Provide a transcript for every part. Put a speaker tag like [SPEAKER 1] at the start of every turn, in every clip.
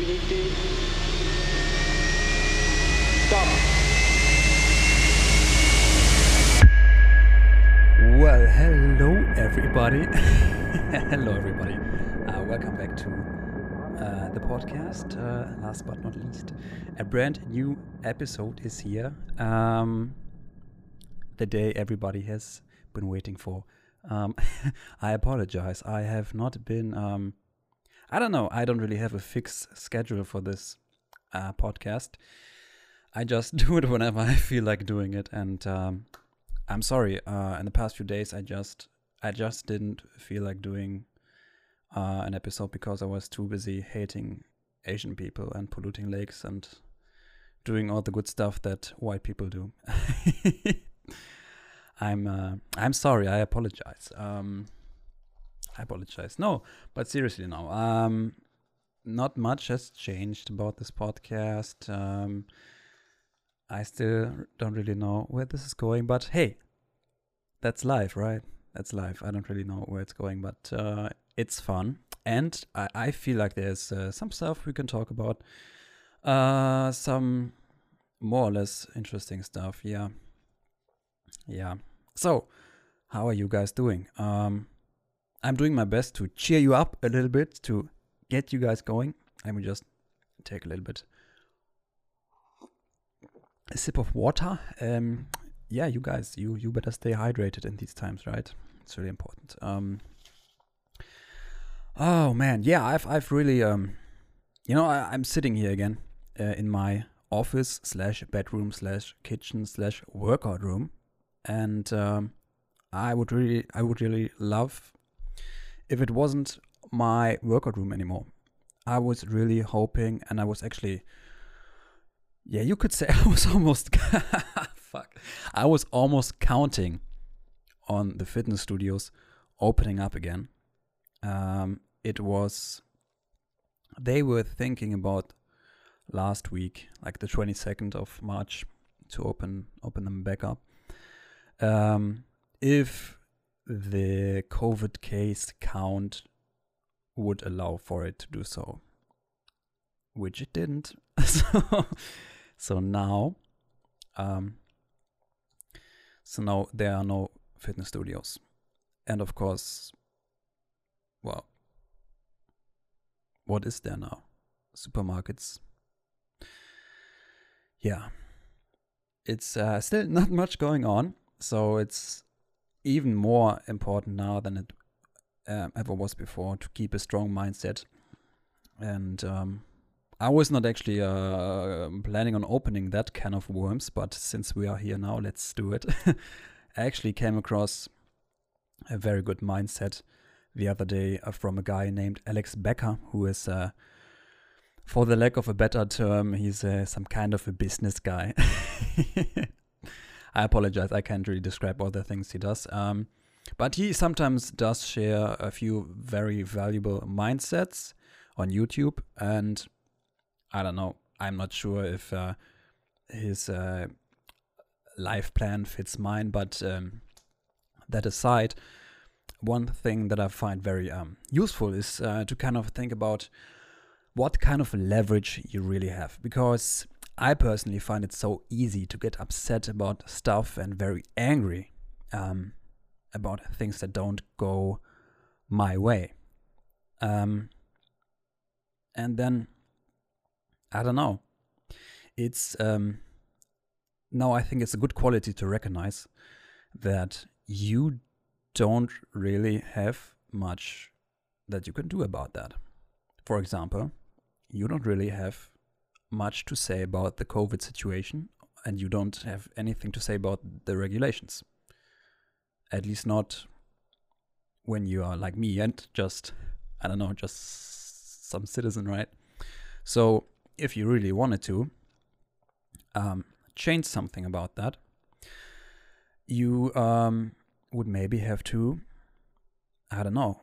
[SPEAKER 1] Stop.
[SPEAKER 2] Well, hello everybody. hello everybody. Uh, welcome back to uh, the podcast. Uh, last but not least, a brand new episode is here. Um, the day everybody has been waiting for. Um, I apologize. I have not been. Um, I don't know. I don't really have a fixed schedule for this uh, podcast. I just do it whenever I feel like doing it, and um, I'm sorry. Uh, in the past few days, I just I just didn't feel like doing uh, an episode because I was too busy hating Asian people and polluting lakes and doing all the good stuff that white people do. I'm uh, I'm sorry. I apologize. Um, I apologize. No, but seriously now. Um, not much has changed about this podcast. Um, I still don't really know where this is going, but hey, that's life, right? That's life. I don't really know where it's going, but uh, it's fun, and I, I feel like there's uh, some stuff we can talk about. Uh, some more or less interesting stuff. Yeah, yeah. So, how are you guys doing? Um, I'm doing my best to cheer you up a little bit to get you guys going. I will just take a little bit a sip of water. Um, yeah, you guys, you you better stay hydrated in these times, right? It's really important. Um, oh man, yeah, I've I've really um, you know, I, I'm sitting here again uh, in my office slash bedroom slash kitchen slash workout room and um, I would really, I would really love if it wasn't my workout room anymore. I was really hoping, and I was actually, yeah, you could say I was almost, fuck, I was almost counting on the fitness studios opening up again. Um, it was, they were thinking about last week, like the 22nd of March, to open open them back up um, if the COVID case count would allow for it to do so, which it didn't. so, so now, um, so now there are no fitness studios, and of course, well, what is there now? Supermarkets. Yeah, it's uh, still not much going on. So it's even more important now than it uh, ever was before to keep a strong mindset. And um, I was not actually uh, planning on opening that can of worms, but since we are here now, let's do it. I actually came across a very good mindset the other day uh, from a guy named Alex Becker, who is, uh, for the lack of a better term, he's uh, some kind of a business guy. I apologize. I can't really describe all the things he does. Um, but he sometimes does share a few very valuable mindsets on YouTube. And I don't know. I'm not sure if uh, his uh, life plan fits mine. But um, that aside, one thing that I find very um, useful is uh, to kind of think about what kind of leverage you really have. Because I personally find it so easy to get upset about stuff and very angry um, about things that don't go my way. Um, and then, I don't know. It's um, now I think it's a good quality to recognize that you don't really have much that you can do about that. For example, you don't really have much to say about the COVID situation, and you don't have anything to say about the regulations. At least not when you are like me and just, I don't know, just some citizen, right? So if you really wanted to um, change something about that, you um, would maybe have to, I don't know,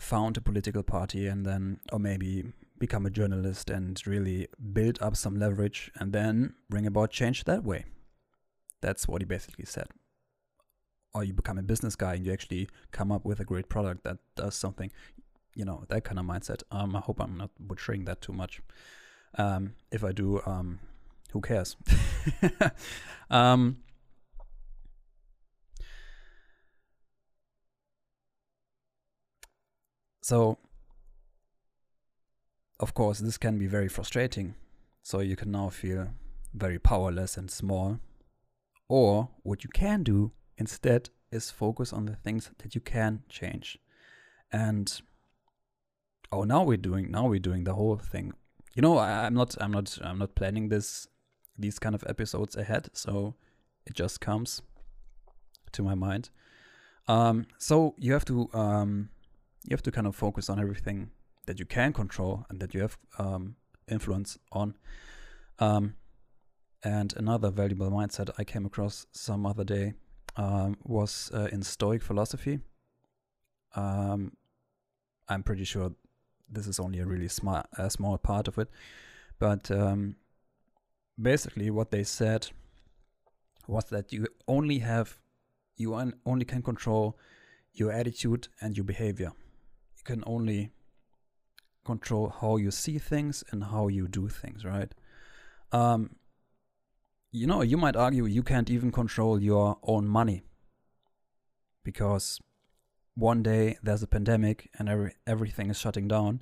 [SPEAKER 2] found a political party and then, or maybe become a journalist and really build up some leverage and then bring about change that way. That's what he basically said. Or you become a business guy and you actually come up with a great product that does something. you know that kind of mindset. Um, I hope I'm not butchering that too much. Um, if I do, um, who cares? um, so, of course, this can be very frustrating. So you can now feel very powerless and small. Or what you can do instead is focus on the things that you can change. And oh, now we're doing now we're doing the whole thing. You know, I, I'm not I'm not I'm not planning this these kind of episodes ahead, so it just comes to my mind. Um, so you have to um, you have to kind of focus on everything that you can control and that you have um, influence on. Um, and another valuable mindset I came across some other day um, was uh, in Stoic philosophy. Um, I'm pretty sure this is only a really small, a small part of it, but um, basically what they said was that you only have, you only can control your attitude and your behavior. You can only control how you see things and how you do things, right? Um, you know, you might argue you can't even control your own money because one day there's a pandemic and every, everything is shutting down.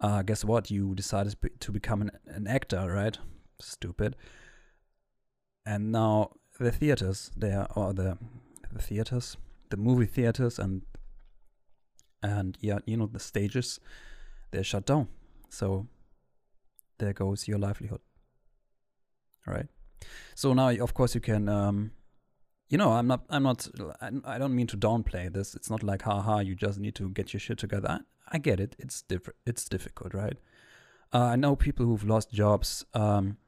[SPEAKER 2] Uh, guess what? You decided to become an, an actor, right? Stupid. And now the theaters, there or the the theaters, the movie theaters, and and yeah, you know the stages, they're shut down. So there goes your livelihood. Right. So now, of course, you can. Um, you know, I'm not. I'm not. I don't mean to downplay this. It's not like, haha, you just need to get your shit together. I, get it. It's different. It's difficult, right? Uh, I know people who've lost jobs. Um,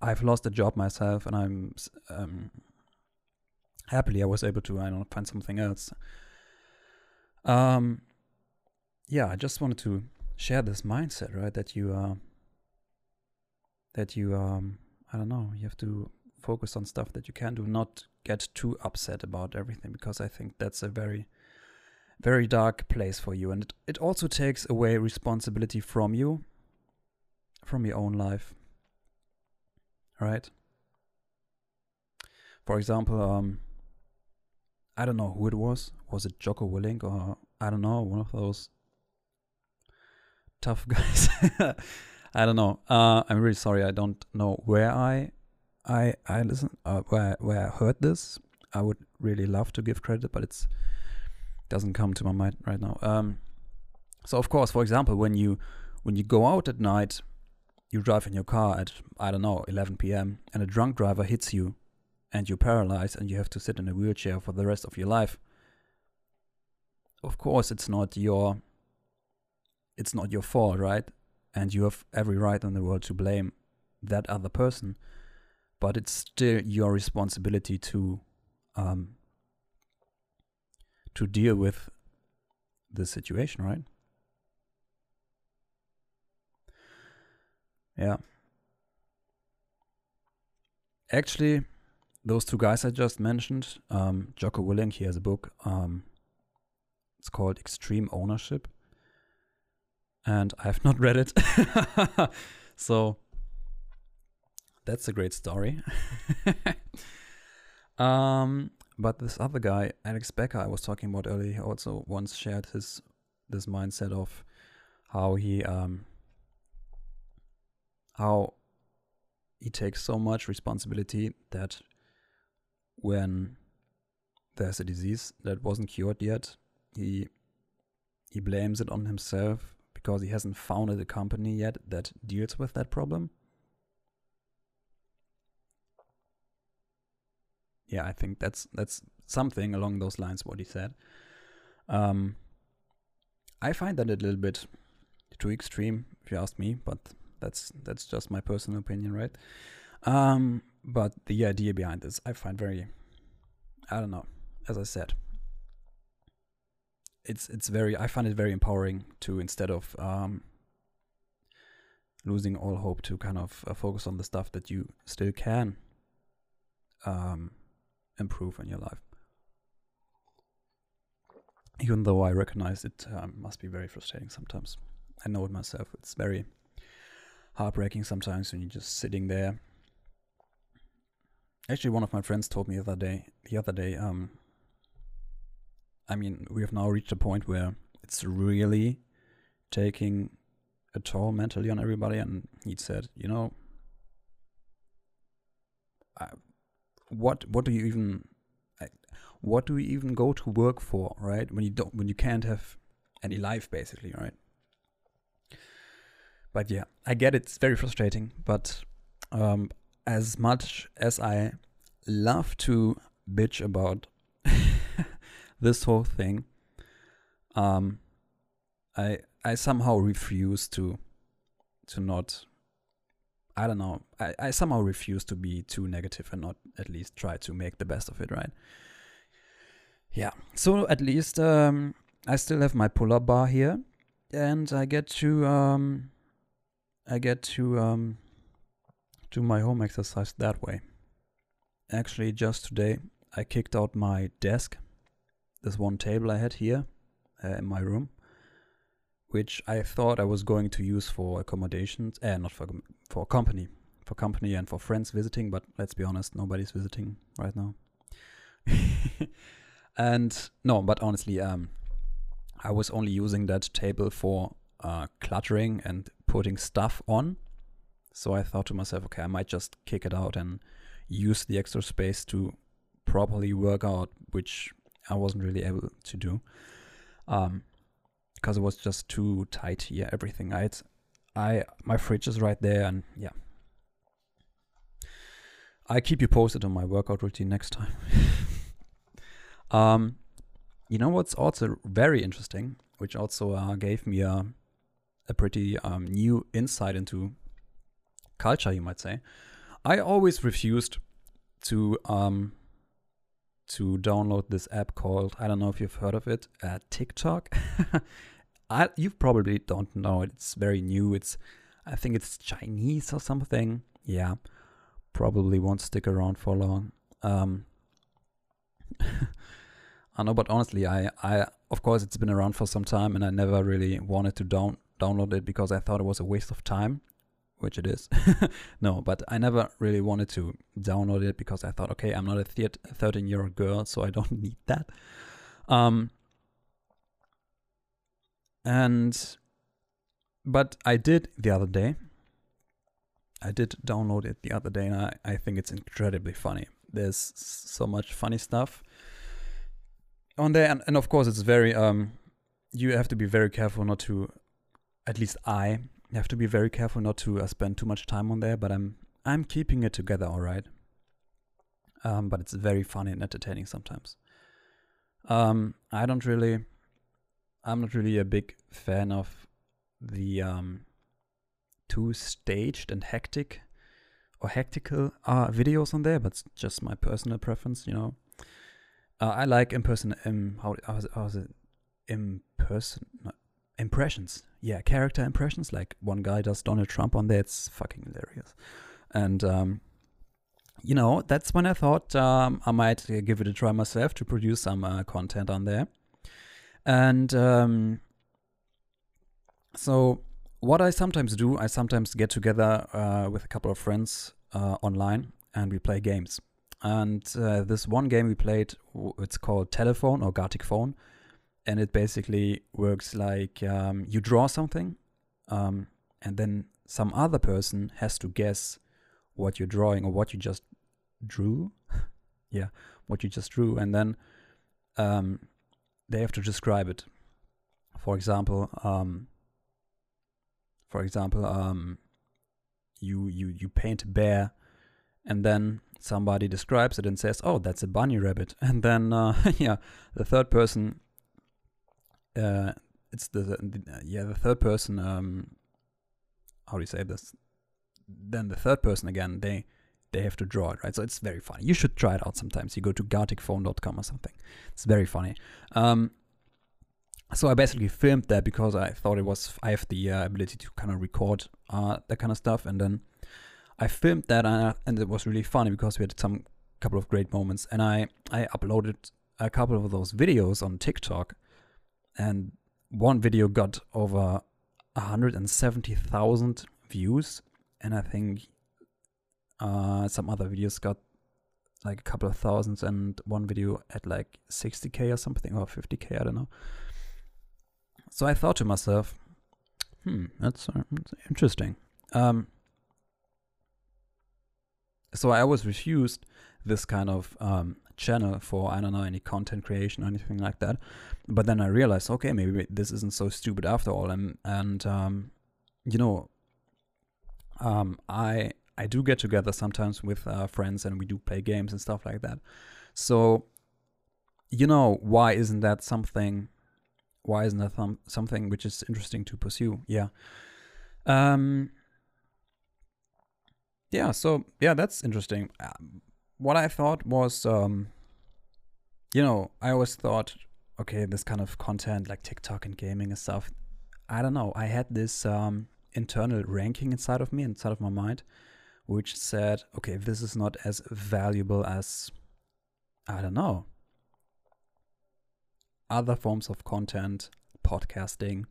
[SPEAKER 2] I've lost a job myself, and I'm um, happily I was able to. I don't find something else. Um, yeah, I just wanted to share this mindset, right? That you, uh, that you um, I don't know, you have to focus on stuff that you can do, not get too upset about everything, because I think that's a very, very dark place for you. And it, it also takes away responsibility from you, from your own life. Right? For example, um, I don't know who it was. Was it Jocko Willink or I don't know, one of those tough guys? I don't know. Uh, I'm really sorry. I don't know where I I I listen uh, where where I heard this. I would really love to give credit, but it's doesn't come to my mind right now. Um, so of course, for example, when you when you go out at night, you drive in your car at I don't know 11 p.m. and a drunk driver hits you, and you're paralyzed and you have to sit in a wheelchair for the rest of your life. Of course, it's not your it's not your fault, right? and you have every right in the world to blame that other person, but it's still your responsibility to um, to deal with the situation, right? Yeah. Actually, those two guys I just mentioned, um, Jocko Willink, he has a book. Um, it's called Extreme Ownership and I have not read it. so that's a great story. um, but this other guy, Alex Becker, I was talking about earlier, also once shared his this mindset of how he um how he takes so much responsibility that when there's a disease that wasn't cured yet, he he blames it on himself because he hasn't founded a company yet that deals with that problem. Yeah, I think that's that's something along those lines what he said. Um, I find that a little bit too extreme, if you ask me, but that's that's just my personal opinion, right? Um, but the idea behind this, I find very, I don't know. As I said, it's it's very I find it very empowering to instead of um, losing all hope to kind of uh, focus on the stuff that you still can um, improve in your life. even though I recognize it um, must be very frustrating sometimes. I know it myself. It's very heartbreaking sometimes when you're just sitting there. Actually, one of my friends told me the other day. The other day, um, I mean, we have now reached a point where it's really taking a toll mentally on everybody, and he said, you know, I, what what do you even what do we even go to work for, right? When you don't, when you can't have any life, basically, right? But yeah, I get it. It's very frustrating. But um, as much as I love to bitch about this whole thing, um, I I somehow refuse to to not. I don't know. I, I somehow refuse to be too negative and not at least try to make the best of it, right? Yeah. So at least um, I still have my pull-up bar here, and I get to um, I get to um, do my home exercise that way. Actually, just today I kicked out my desk, this one table I had here uh, in my room, which I thought I was going to use for accommodations, eh, not for for company, for company and for friends visiting. But let's be honest, nobody's visiting right now. And no, but honestly, um, I was only using that table for uh, cluttering and putting stuff on. So I thought to myself, okay, I might just kick it out and use the extra space to properly work out, which I wasn't really able to do. Um, because it was just too tight here. Everything I, I, my fridge is right there, and yeah, I keep you posted on my workout routine next time. Um, you know what's also very interesting, which also uh, gave me a, a pretty um, new insight into culture, you might say. I always refused to um, to download this app called I don't know if you've heard of it, uh, TikTok. I you probably don't know it. It's very new. It's I think it's Chinese or something. Yeah, probably won't stick around for long. Um, I know, but honestly, I, I, of course, it's been around for some time, and I never really wanted to down download it because I thought it was a waste of time, which it is. no, but I never really wanted to download it because I thought, okay, I'm not a 13 year old girl, so I don't need that. Um, and, but I did the other day. I did download it the other day, and I, I think it's incredibly funny. There's so much funny stuff on there, and, and of course it's very um, you have to be very careful not to, at least I have to be very careful not to uh, spend too much time on there. But I'm I'm keeping it together, all right. Um, but it's very funny and entertaining sometimes. Um, I don't really, I'm not really a big fan of the um, too staged and hectic or hectical uh, videos on there, but it's just my personal preference, you know. Uh, I like in person. Um, how how is? How is it? In person impressions. Yeah, character impressions. Like one guy does Donald Trump on there. It's fucking hilarious. And um, you know, that's when I thought um, I might uh, give it a try myself to produce some uh, content on there. And um, so, what I sometimes do, I sometimes get together uh, with a couple of friends uh, online and we play games. And uh, this one game we played, it's called Telephone or Gartic Phone. And it basically works like um, you draw something, um, and then some other person has to guess what you're drawing or what you just drew. yeah, what you just drew. And then um, they have to describe it. For example, um, for example, um, you you you paint a bear, and then somebody describes it and says, "Oh, that's a bunny rabbit," and then uh, yeah, the third person, uh, it's the, the, yeah the third person. Um, how do you say this? Then the third person again, they they have to draw it, right? So it's very funny. You should try it out sometimes. You go to garticphone.com or something. It's very funny. Um, so I basically filmed that because I thought it was I have the uh, ability to kind of record uh, that kind of stuff, and then I filmed that and, and it was really funny because we had some couple of great moments. And I, I uploaded a couple of those videos on TikTok and one video got over 170,000 views, and I think uh, some other videos got like a couple of thousands, and one video at like 60k or something, or 50k, I don't know. So I thought to myself, hmm, that's, uh, that's interesting. Um, so I always refused this kind of um, channel for I don't know any content creation or anything like that. But then I realized, okay, maybe this isn't so stupid after all, and and um, you know, um, I I do get together sometimes with uh, friends and we do play games and stuff like that. So, you know, why isn't that something? Why isn't that th- something which is interesting to pursue? Yeah. Um, yeah. So yeah, that's interesting. Um, what I thought was, um, you know, I always thought, okay, this kind of content like TikTok and gaming and stuff. I don't know. I had this um, internal ranking inside of me, inside of my mind, which said, okay, this is not as valuable as, I don't know, other forms of content, podcasting,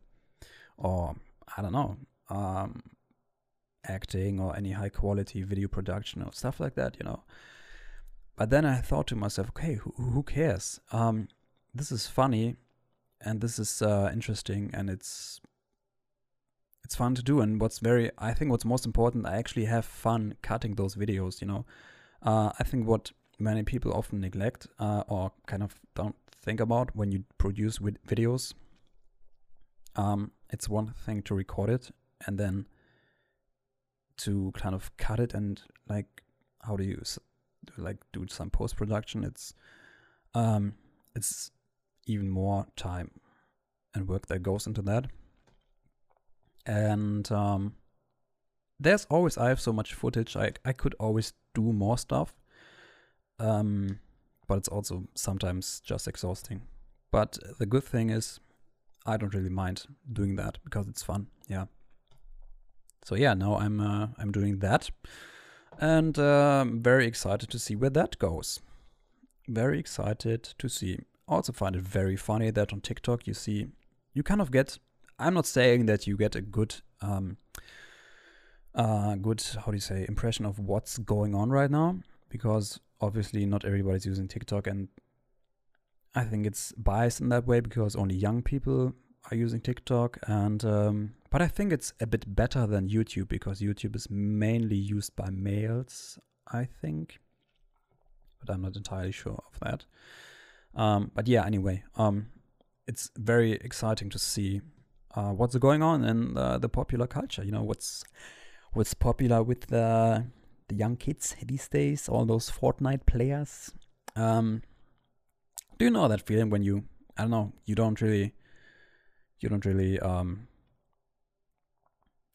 [SPEAKER 2] or I don't know, um, acting or any high quality video production or stuff like that, you know. But then I thought to myself, okay, who, who cares? Um, this is funny, and this is uh, interesting, and it's it's fun to do. And what's very, I think, what's most important, I actually have fun cutting those videos. You know, uh, I think what many people often neglect uh, or kind of don't think about when you produce videos. Um, it's one thing to record it and then to kind of cut it and like how do you like do some post production, it's um, it's even more time and work that goes into that. And um, there's always I have so much footage. I I could always do more stuff. Um, but it's also sometimes just exhausting. But the good thing is I don't really mind doing that because it's fun. Yeah. So yeah, now I'm uh, I'm doing that and uh, very excited to see where that goes. Very excited to see. Also find it very funny that on TikTok you see you kind of get. I'm not saying that you get a good, um, uh, good how do you say impression of what's going on right now because obviously not everybody's using TikTok and I think it's biased in that way because only young people are using TikTok, and um, but I think it's a bit better than YouTube because YouTube is mainly used by males, I think, but I'm not entirely sure of that. Um, but yeah, anyway, um, it's very exciting to see uh, what's going on in the, the popular culture. You know what's what's popular with the the young kids these days. All those Fortnite players. Um, do you know that feeling when you I don't know you don't really you don't really um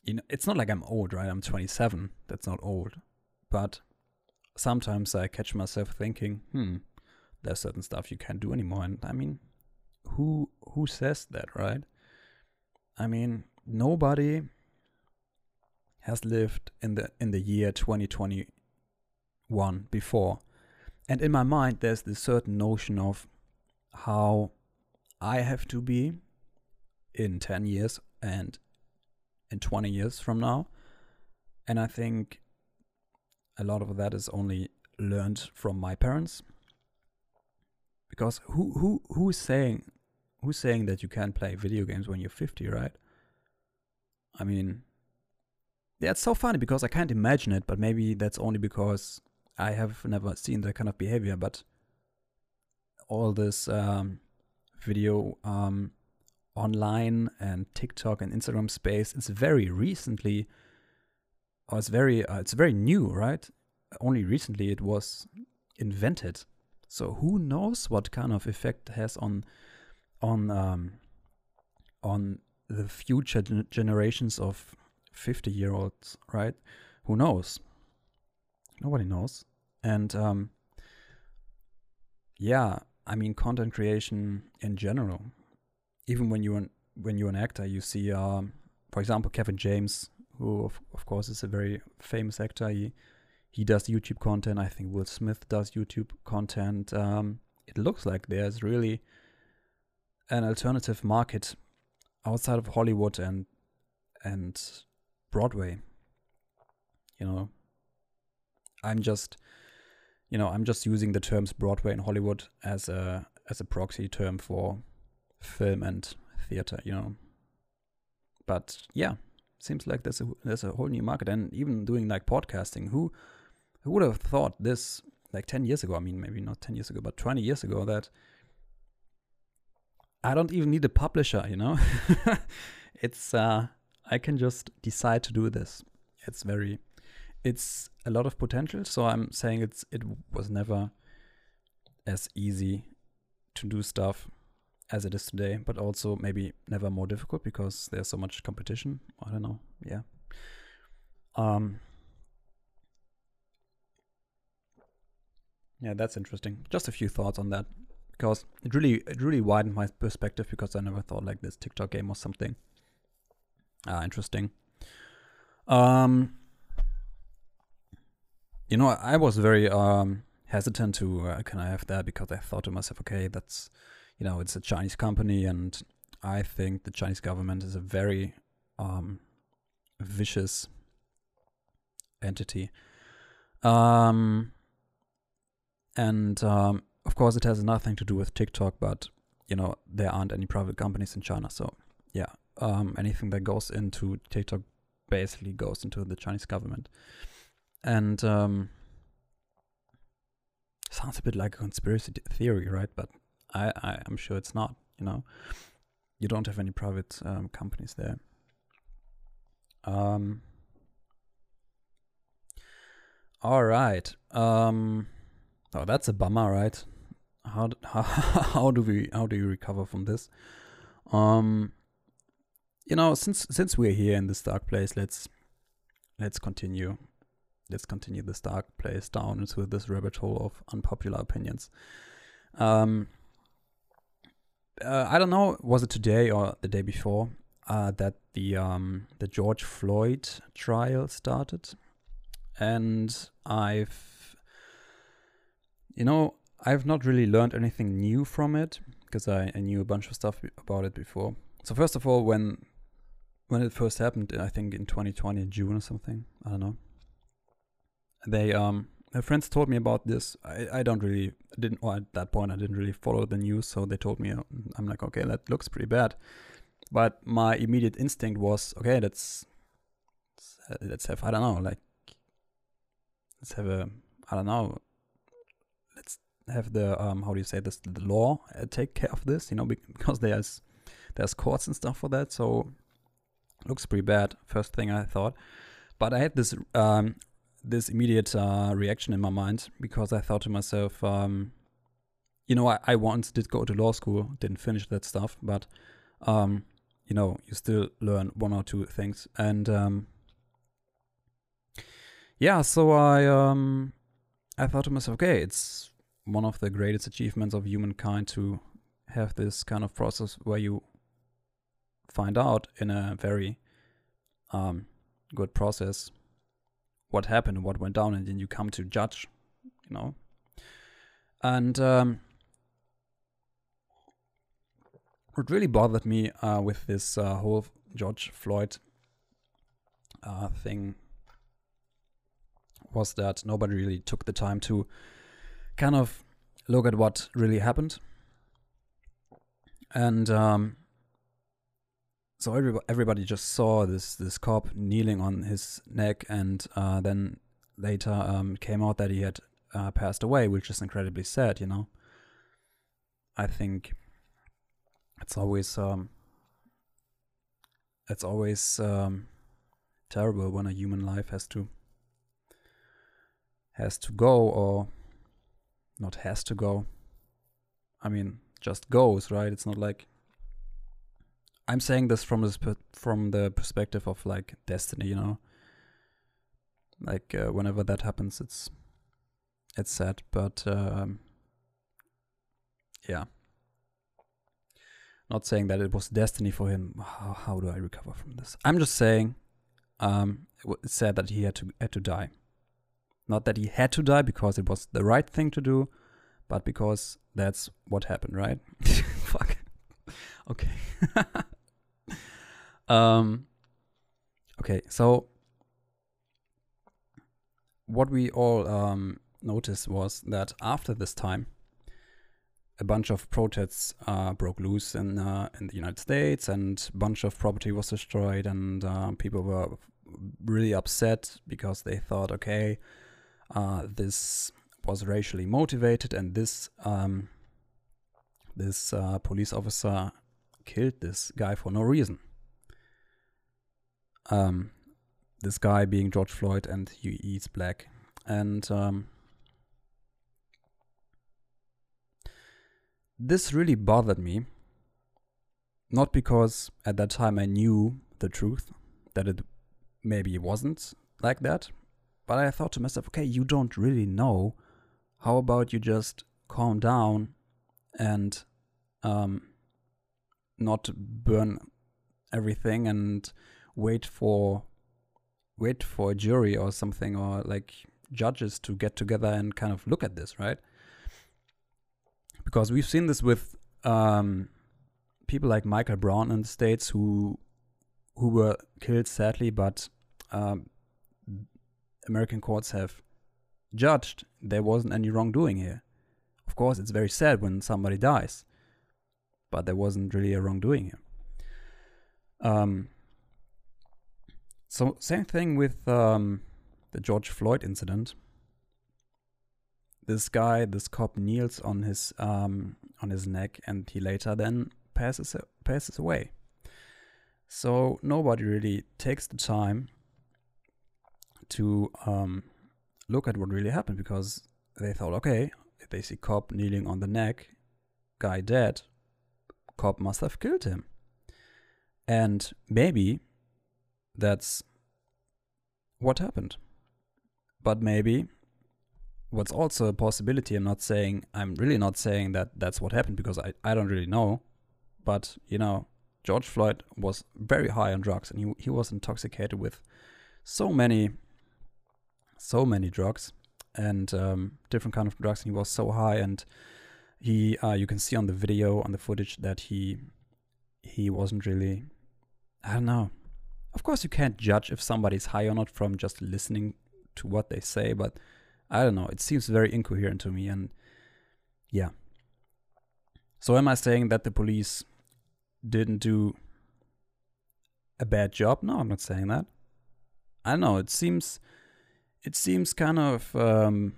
[SPEAKER 2] you know it's not like I'm old, right? I'm 27. That's not old. But sometimes I catch myself thinking, hmm, there's certain stuff you can't do anymore. And I mean, who who says that, right? I mean, nobody has lived in the in the year 2021 before. And in my mind there's this certain notion of how I have to be in 10 years and in 20 years from now. And I think a lot of that is only learned from my parents. Because who who who's saying who's saying that you can't play video games when you're 50, right? I mean, yeah, it's so funny because I can't imagine it, but maybe that's only because I have never seen that kind of behavior. But all this um, video um, online and TikTok and Instagram space, it's very recently, or it's very, uh, it's very new, right? Only recently it was invented. So who knows what kind of effect has on, on, um, on the future gen- generations of 50 year olds, right? Who knows? Nobody knows. And um, yeah, I mean, content creation in general even when you're an, when you're an actor, you see, um, for example, Kevin James, who of, of course is a very famous actor. He he does YouTube content. I think Will Smith does YouTube content. Um, it looks like there's really an alternative market outside of Hollywood and and Broadway. You know, I'm just you know, I'm just using the terms Broadway and Hollywood as a as a proxy term for film and theater, you know. But yeah, seems like there's a there's a whole new market and even doing like podcasting. Who who would have thought this like 10 years ago? I mean, maybe not 10 years ago, but 20 years ago that I don't even need a publisher, you know? it's uh I can just decide to do this. It's very it's a lot of potential, so I'm saying it's it was never as easy to do stuff as it is today, but also maybe never more difficult because there's so much competition. I don't know. Yeah. Um Yeah, that's interesting. Just a few thoughts on that because it really it really widened my perspective because I never thought like this TikTok game or something uh, interesting. Um, you know, I was very um, hesitant to uh, can I have that because I thought to myself, okay, that's you know, it's a Chinese company, and I think the Chinese government is a very um, vicious entity. Um, and um, of course, it has nothing to do with TikTok, but you know, there aren't any private companies in China, so yeah, um, anything that goes into TikTok basically goes into the Chinese government. And um, sounds a bit like a conspiracy theory, right? But I, I am sure it's not. You know, you don't have any private um, companies there. Um. All right. Um. Oh, that's a bummer, right? How how how do we how do you recover from this? Um you know, since since we're here in this dark place, let's let's continue. Let's continue this dark place down into this rabbit hole of unpopular opinions. Um, uh, I don't know, was it today or the day before uh, that the um, the George Floyd trial started, and I've, you know, I've not really learned anything new from it because I, I knew a bunch of stuff about it before. So first of all, when when it first happened, I think in 2020, June or something. I don't know. They um, my friends told me about this. I, I don't really didn't. Well, at that point, I didn't really follow the news, so they told me. Uh, I'm like, okay, that looks pretty bad. But my immediate instinct was, okay, let's let's have I don't know, like let's have a I don't know, let's have the um how do you say this the law uh, take care of this, you know, because there's there's courts and stuff for that. So looks pretty bad. First thing I thought, but I had this um, this immediate uh, reaction in my mind because I thought to myself, um, you know, I, I, once did go to law school, didn't finish that stuff, but um, you know, you still learn one or two things, and um, yeah, so I um, I thought to myself, okay, it's one of the greatest achievements of humankind to have this kind of process where you find out in a very um, good process what happened, what went down, and then you come to judge, you know. And um, what really bothered me uh, with this uh, whole George Floyd uh, thing was that nobody really took the time to kind of look at what really happened. And um, so everybody, just saw this this cop kneeling on his neck, and uh, then later um, came out that he had uh, passed away, which is incredibly sad. You know, I think it's always um, it's always um, terrible when a human life has to has to go or not has to go. I mean, just goes, right? It's not like I'm saying this from this from the perspective of like destiny, you know. Like uh, whenever that happens, it's it's sad, but um, yeah. Not saying that it was destiny for him. How, how do I recover from this? I'm just saying, um, it's sad that he had to had to die. Not that he had to die because it was the right thing to do, but because that's what happened, right? Fuck. okay. um, okay, so what we all um, noticed was that after this time, a bunch of protests uh, broke loose in uh, in the United States, and a bunch of property was destroyed, and uh, people were really upset because they thought, okay, uh, this was racially motivated, and this um, this uh, police officer killed this guy for no reason. Um, this guy being George Floyd, and he, he's black, and um, this really bothered me. Not because at that time I knew the truth, that it maybe wasn't like that, but I thought to myself, okay, you don't really know. How about you just calm down and um, not burn everything and wait for wait for a jury or something or like judges to get together and kind of look at this, right? because we've seen this with um, people like Michael Brown in the states who who were killed sadly, but um, American courts have judged there wasn't any wrongdoing here. Of course, it's very sad when somebody dies, but there wasn't really a wrongdoing here. Um, so same thing with um, the George Floyd incident this guy, this cop, kneels on his um, on his neck, and he later then passes passes away. So nobody really takes the time to um, look at what really happened because they thought, okay, if they see cop kneeling on the neck, guy dead, cop must have killed him, and maybe that's what happened. But maybe what's also a possibility i'm not saying i'm really not saying that that's what happened because i, I don't really know. But you know george floyd was very high on drugs and he, he was intoxicated with so many so many drugs and um, different kind of drugs and he was so high. And he uh, you can see on the video on the footage that he he wasn't really i don't know of course you can't judge if somebody's high or not from just listening to what they say but I don't know. It seems very incoherent to me. And yeah. So am I saying that the police didn't do a bad job? No, I'm not saying that. I don't know. It seems, it seems kind of, um,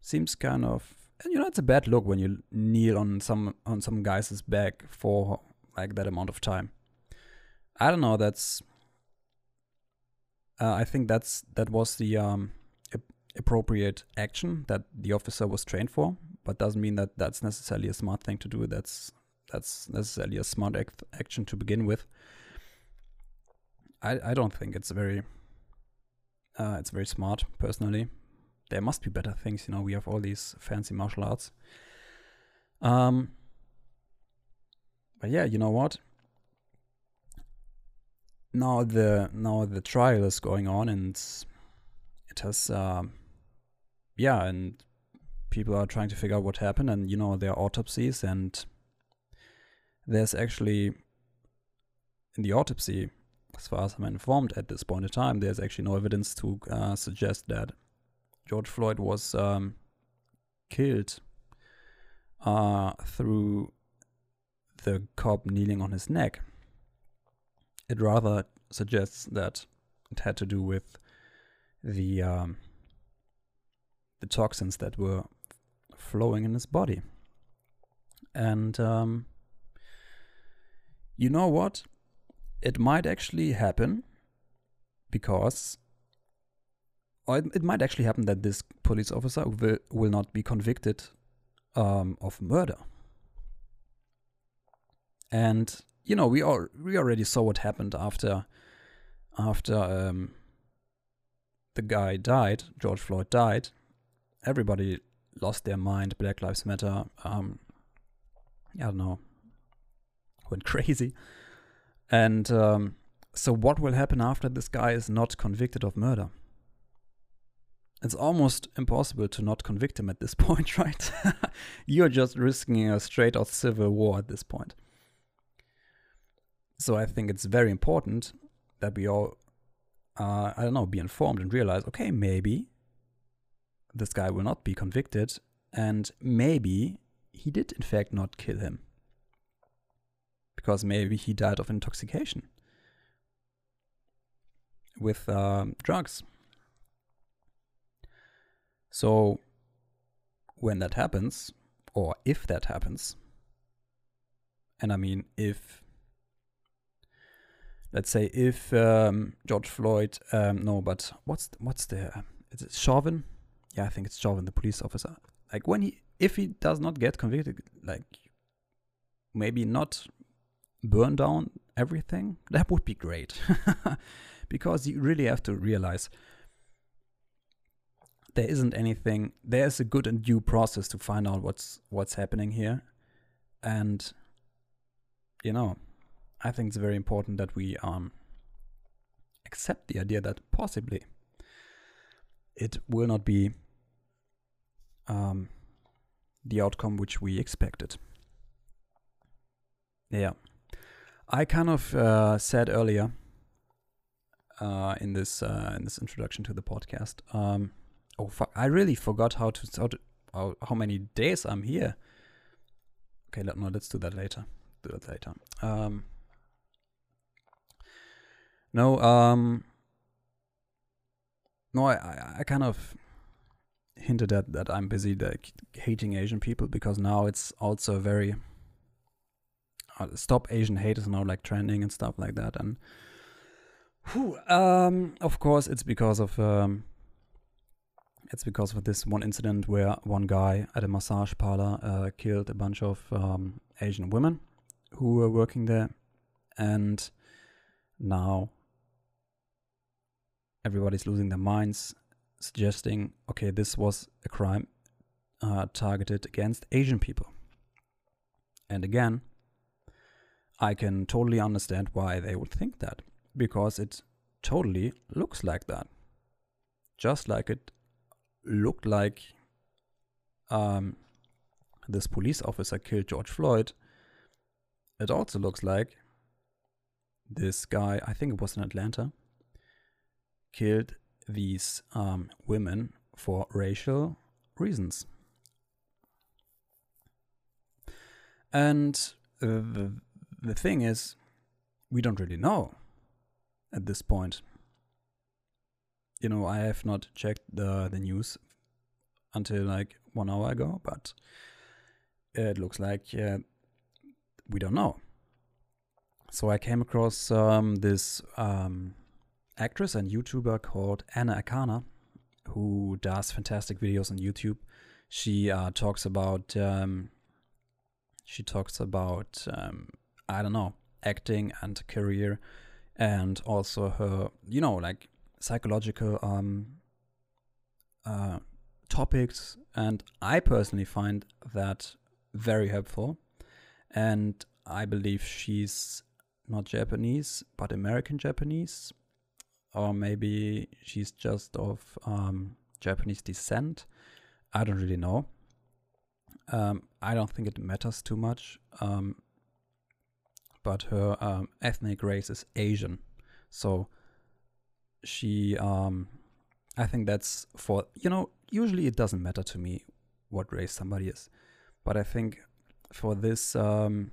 [SPEAKER 2] seems kind of, and you know, it's a bad look when you kneel on some on some guy's back for like that amount of time. I don't know. That's. Uh, I think that's that was the um, appropriate action that the officer was trained for, but doesn't mean that that's necessarily a smart thing to do. That's that's necessarily a smart act action to begin with. I I don't think it's very uh, it's very smart personally. There must be better things, you know. We have all these fancy martial arts. Um, but yeah, you know what? Now the now the trial is going on and it has um, yeah, and people are trying to figure out what happened, and you know there are autopsies, and there's actually in the autopsy, as far as I'm informed at this point in time, there's actually no evidence to uh, suggest that George Floyd was um, killed uh, through the cop kneeling on his neck. It rather suggests that it had to do with the um, the toxins that were flowing in his body. And um, you know what? It might actually happen because, or it, it might actually happen that this police officer will, will not be convicted um, of murder. And you know, we all we already saw what happened after after um, the guy died, George Floyd died, everybody lost their mind. Black Lives Matter. Um, I don't know, went crazy. And um, so, what will happen after this guy is not convicted of murder? It's almost impossible to not convict him at this point, right? You're just risking a straight out civil war at this point. So I think it's very important that we all, uh, I don't know, be informed and realize, okay, maybe this guy will not be convicted, and maybe he did in fact not kill him because maybe he died of intoxication with um, drugs. So, when that happens, or if that happens, and I mean, if, let's say, if um, George Floyd, um, no, but what's what's the, is it Chauvin? Yeah, I think it's Chauvin, the police officer. Like when he, if he does not get convicted, like maybe not burn down everything, that would be great. because you really have to realize there isn't anything there's a good and due process to find out what's what's happening here and you know i think it's very important that we um accept the idea that possibly it will not be um the outcome which we expected yeah i kind of uh, said earlier uh, in this uh, in this introduction to the podcast. Um, oh fuck! I really forgot how to how, to, how, many days I'm here. Okay, let, no, let's do that later. Do that later. Um, no, um, no, I, I, I kind of hinted at that I'm busy like hating Asian people because now it's also very uh, stop Asian hate is now like trending and stuff like that. And Whew, um, of course, it's because of um, it's because of this one incident where one guy at a massage parlor uh, killed a bunch of um, Asian women who were working there, and now everybody's losing their minds, suggesting, okay, this was a crime uh, targeted against Asian people. And again, I can totally understand why they would think that because it totally looks like that. Just like it looked like um, this police officer killed George Floyd, it also looks like this guy, I think it was in Atlanta, killed these um, women for racial reasons. And the, the thing is, we don't really know at this point. You know, I have not checked the the news until like one hour ago, but it looks like uh, we don't know. So I came across um, this um, actress and YouTuber called Anna Akana, who does fantastic videos on YouTube. She uh, talks about um, she talks about um, I don't know acting and career and also her, you know, like psychological um, uh, topics. And I personally find that very helpful. And I believe she's not Japanese, but American Japanese, or maybe she's just of um, Japanese descent. I don't really know. Um, I don't think it matters too much. Um, but her um, ethnic race is Asian. So she, um, I think that's for, you know, usually it doesn't matter to me what race somebody is. But I think for this, um,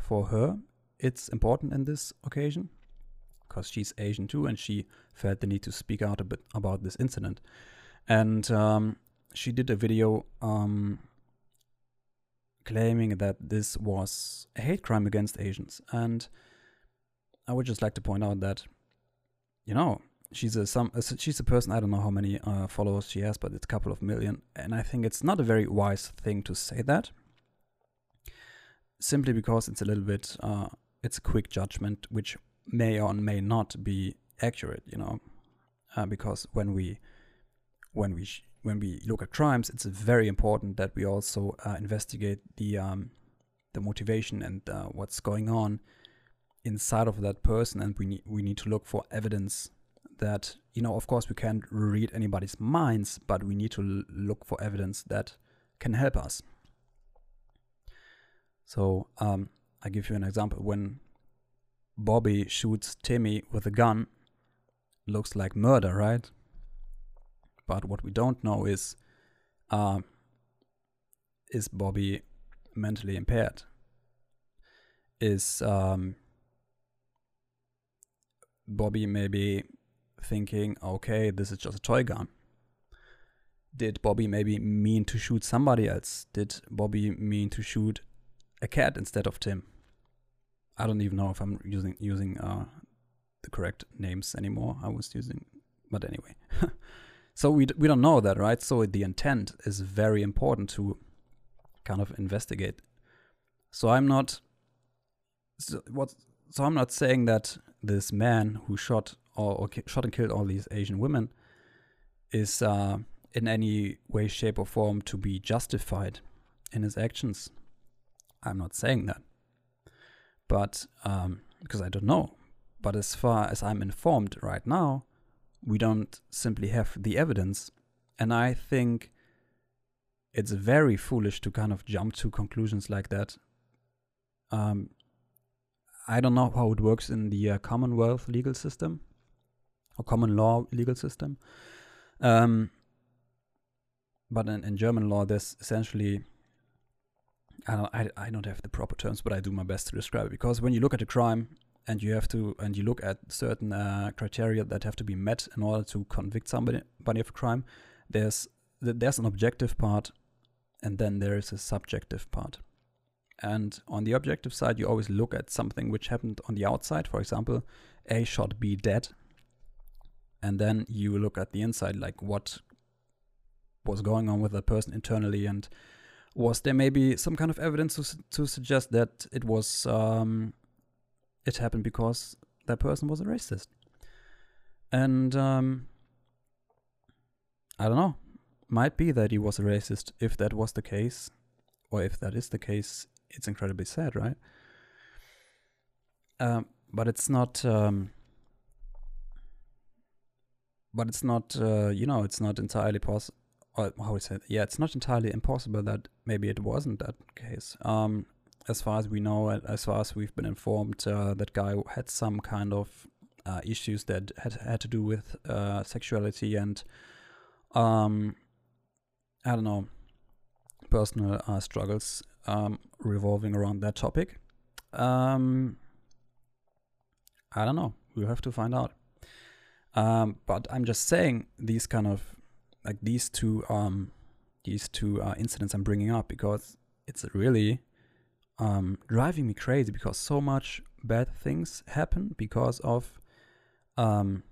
[SPEAKER 2] for her, it's important in this occasion because she's Asian too and she felt the need to speak out a bit about this incident. And um, she did a video um, claiming that this was a hate crime against Asians. And I would just like to point out that, you know, she's a some she's a person I don't know how many uh, followers she has, but it's a couple of million, and I think it's not a very wise thing to say that. Simply because it's a little bit, uh, it's a quick judgment, which may or may not be accurate, you know, uh, because when we when we when we look at crimes, it's very important that we also uh, investigate the um, the motivation and uh, what's going on inside of that person, and we need we need to look for evidence that you know. Of course, we can't read anybody's minds, but we need to look for evidence that can help us. So um, I give you an example when Bobby shoots Timmy with a gun, looks like murder, right? But what we don't know is, uh, is Bobby mentally impaired? Is um, Bobby maybe thinking, okay, this is just a toy gun? Did Bobby maybe mean to shoot somebody else? Did Bobby mean to shoot a cat instead of Tim? I don't even know if I'm using using uh, the correct names anymore. I was using, but anyway. so we we don't know that, right? So the intent is very important to kind of investigate. So I'm not. So what? So I'm not saying that this man who shot or, or shot and killed all these Asian women is uh, in any way, shape, or form to be justified in his actions. I'm not saying that but um, because I don't know. But as far as I'm informed right now, we don't simply have the evidence. And I think it's very foolish to kind of jump to conclusions like that. Um, I don't know how it works in the uh, Commonwealth legal system or common law legal system. Um, but in, in German law, there's essentially I don't, I, I don't have the proper terms, but I do my best to describe it because when you look at a crime and you have to and you look at certain uh, criteria that have to be met in order to convict somebody, of a crime, there's there's an objective part, and then there is a subjective part. And on the objective side, you always look at something which happened on the outside. For example, A shot B dead, and then you look at the inside, like what was going on with that person internally and was there maybe some kind of evidence to, to suggest that it was um, it happened because that person was a racist? And um, i don't know. Might be that he was a racist. If that was the case or if that is the case it's incredibly sad right? Um, but it's not um, but it's not uh, you know it's not entirely possible or how would yeah it's not entirely impossible that maybe it wasn't that case. Um, as far as we know as far as we've been informed uh, that guy had some kind of uh, issues that had had to do with uh, sexuality and um, I don't know personal uh, struggles um, revolving around that topic. Um, I don't know. We'll have to find out. Um, but I'm just saying these kind of like these two um these two uh, incidents I'm bringing up because it's really um, driving me crazy because so much bad things happen because of um,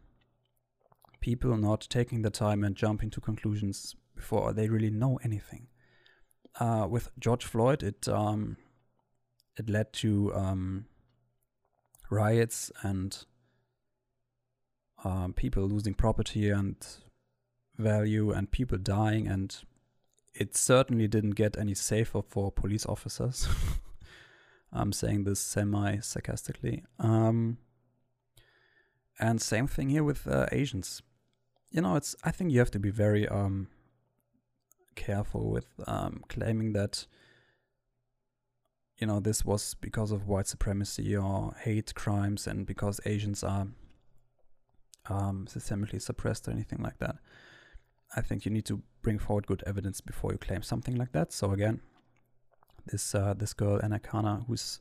[SPEAKER 2] people not taking the time and jumping to conclusions before they really know anything. Uh, with George Floyd, it um, it led to um, riots and um, people losing property and value and people dying and it certainly didn't get any safer for police officers. I'm saying this semi sarcastically. Um, and same thing here with uh, Asians. You know, it's. I think you have to be very um, careful with um, claiming that. You know, this was because of white supremacy or hate crimes, and because Asians are um, systemically suppressed or anything like that. I think you need to bring forward good evidence before you claim something like that. So again, this uh, this girl Anna Akana, who's,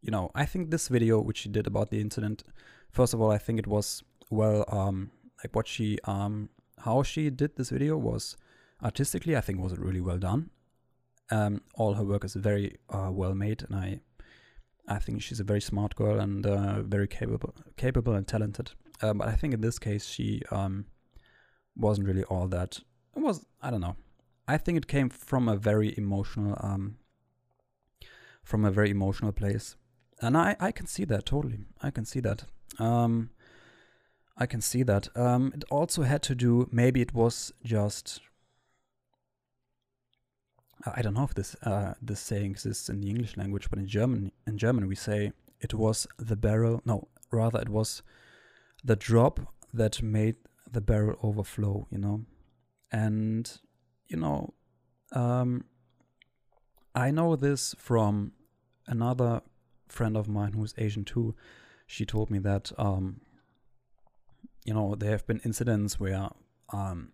[SPEAKER 2] you know, I think this video which she did about the incident, first of all, I think it was well, um, like what she, um, how she did this video was artistically, I think was really well done. Um, all her work is very uh, well made, and I, I think she's a very smart girl and uh, very capable, capable and talented. Um, but I think in this case, she um, wasn't really all that. It was I don't know. I think it came from a very emotional um from a very emotional place. And I I can see that totally. I can see that. Um I can see that. Um it also had to do maybe it was just I don't know if this uh, this saying exists in the English language, but in German in German we say it was the barrel. No, rather it was the drop that made the barrel overflow, you know. And, you know, um, I know this from another friend of mine who's Asian too. she told me that um, you know there have been incidents where um,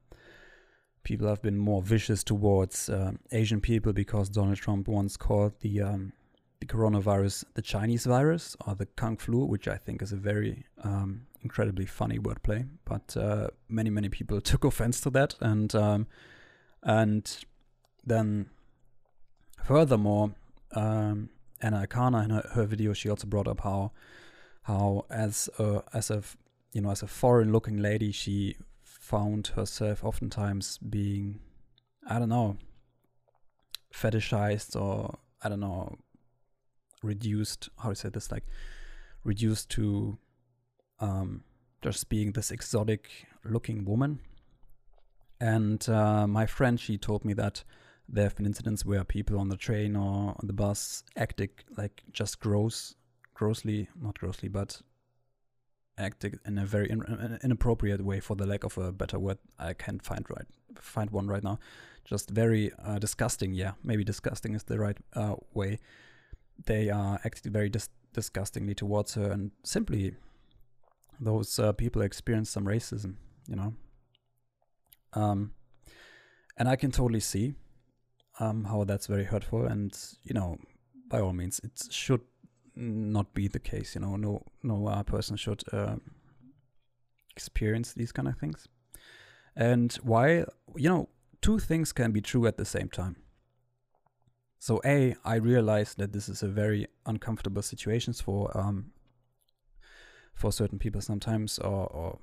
[SPEAKER 2] people have been more vicious towards uh, Asian people because Donald Trump once called the um, the coronavirus the Chinese virus or the Kung flu, which I think is a very um, incredibly funny wordplay. But uh, many many people took offense to that, and um, and then furthermore, um, Anna Akana in her, her video she also brought up how how as a, as a you know as a foreign looking lady she found herself oftentimes being I don't know fetishized or I don't know reduced how to say this like reduced to um, just being this exotic looking woman. And uh, my friend she told me that there have been incidents where people on the train or on the bus acted like just gross grossly not grossly but acted in a very in, inappropriate way for the lack of a better word i can't find right find one right now. Just very uh, disgusting yeah maybe disgusting is the right uh, way. They are acting very dis- disgustingly towards her and simply those uh, people experience some racism you know? Um, and i can totally see um, how that's very hurtful and you know by all means it should not be the case you know? No no uh, person should uh, experience these kind of things. And why you know two things can be true at the same time. So a i realize that this is a very uncomfortable situations for um for certain people sometimes or, or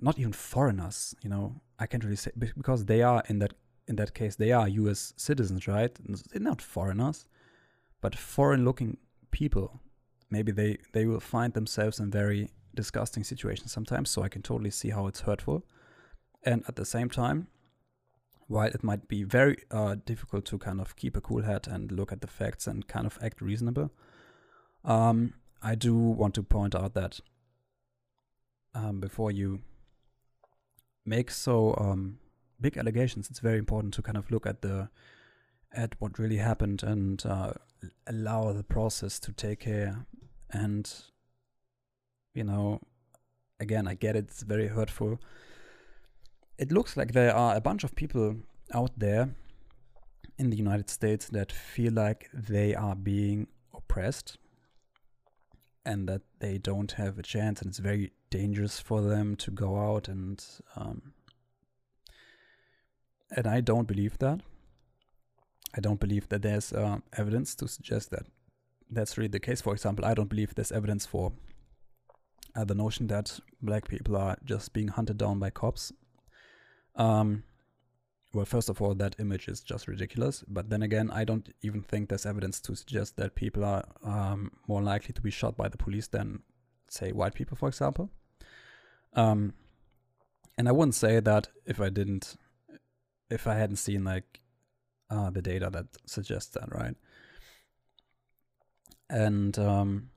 [SPEAKER 2] not even foreigners you know? I can't really say because they are in that in that case they are us citizens right? They're not foreigners but foreign looking people maybe they they will find themselves in very disgusting situations sometimes so i can totally see how it's hurtful. And at the same time while it might be very uh, difficult to kind of keep a cool head and look at the facts and kind of act reasonable um, i do want to point out that um, before you make so um, big allegations it's very important to kind of look at the at what really happened and uh, allow the process to take care. And, you know, again, I get it, it's very hurtful. It looks like there are a bunch of people out there in the United States that feel like they are being oppressed and that they don't have a chance and it's very dangerous for them to go out and um, and I don't believe that. I don't believe that there's uh, evidence to suggest that that's really the case. For example, I don't believe there's evidence for uh, the notion that black people are just being hunted down by cops. Um, well, first of all, that image is just ridiculous. But then again, I don't even think there's evidence to suggest that people are um, more likely to be shot by the police than, say, white people, for example. Um, and I wouldn't say that if I didn't, if I hadn't seen like uh, the data that suggests that, right? And um,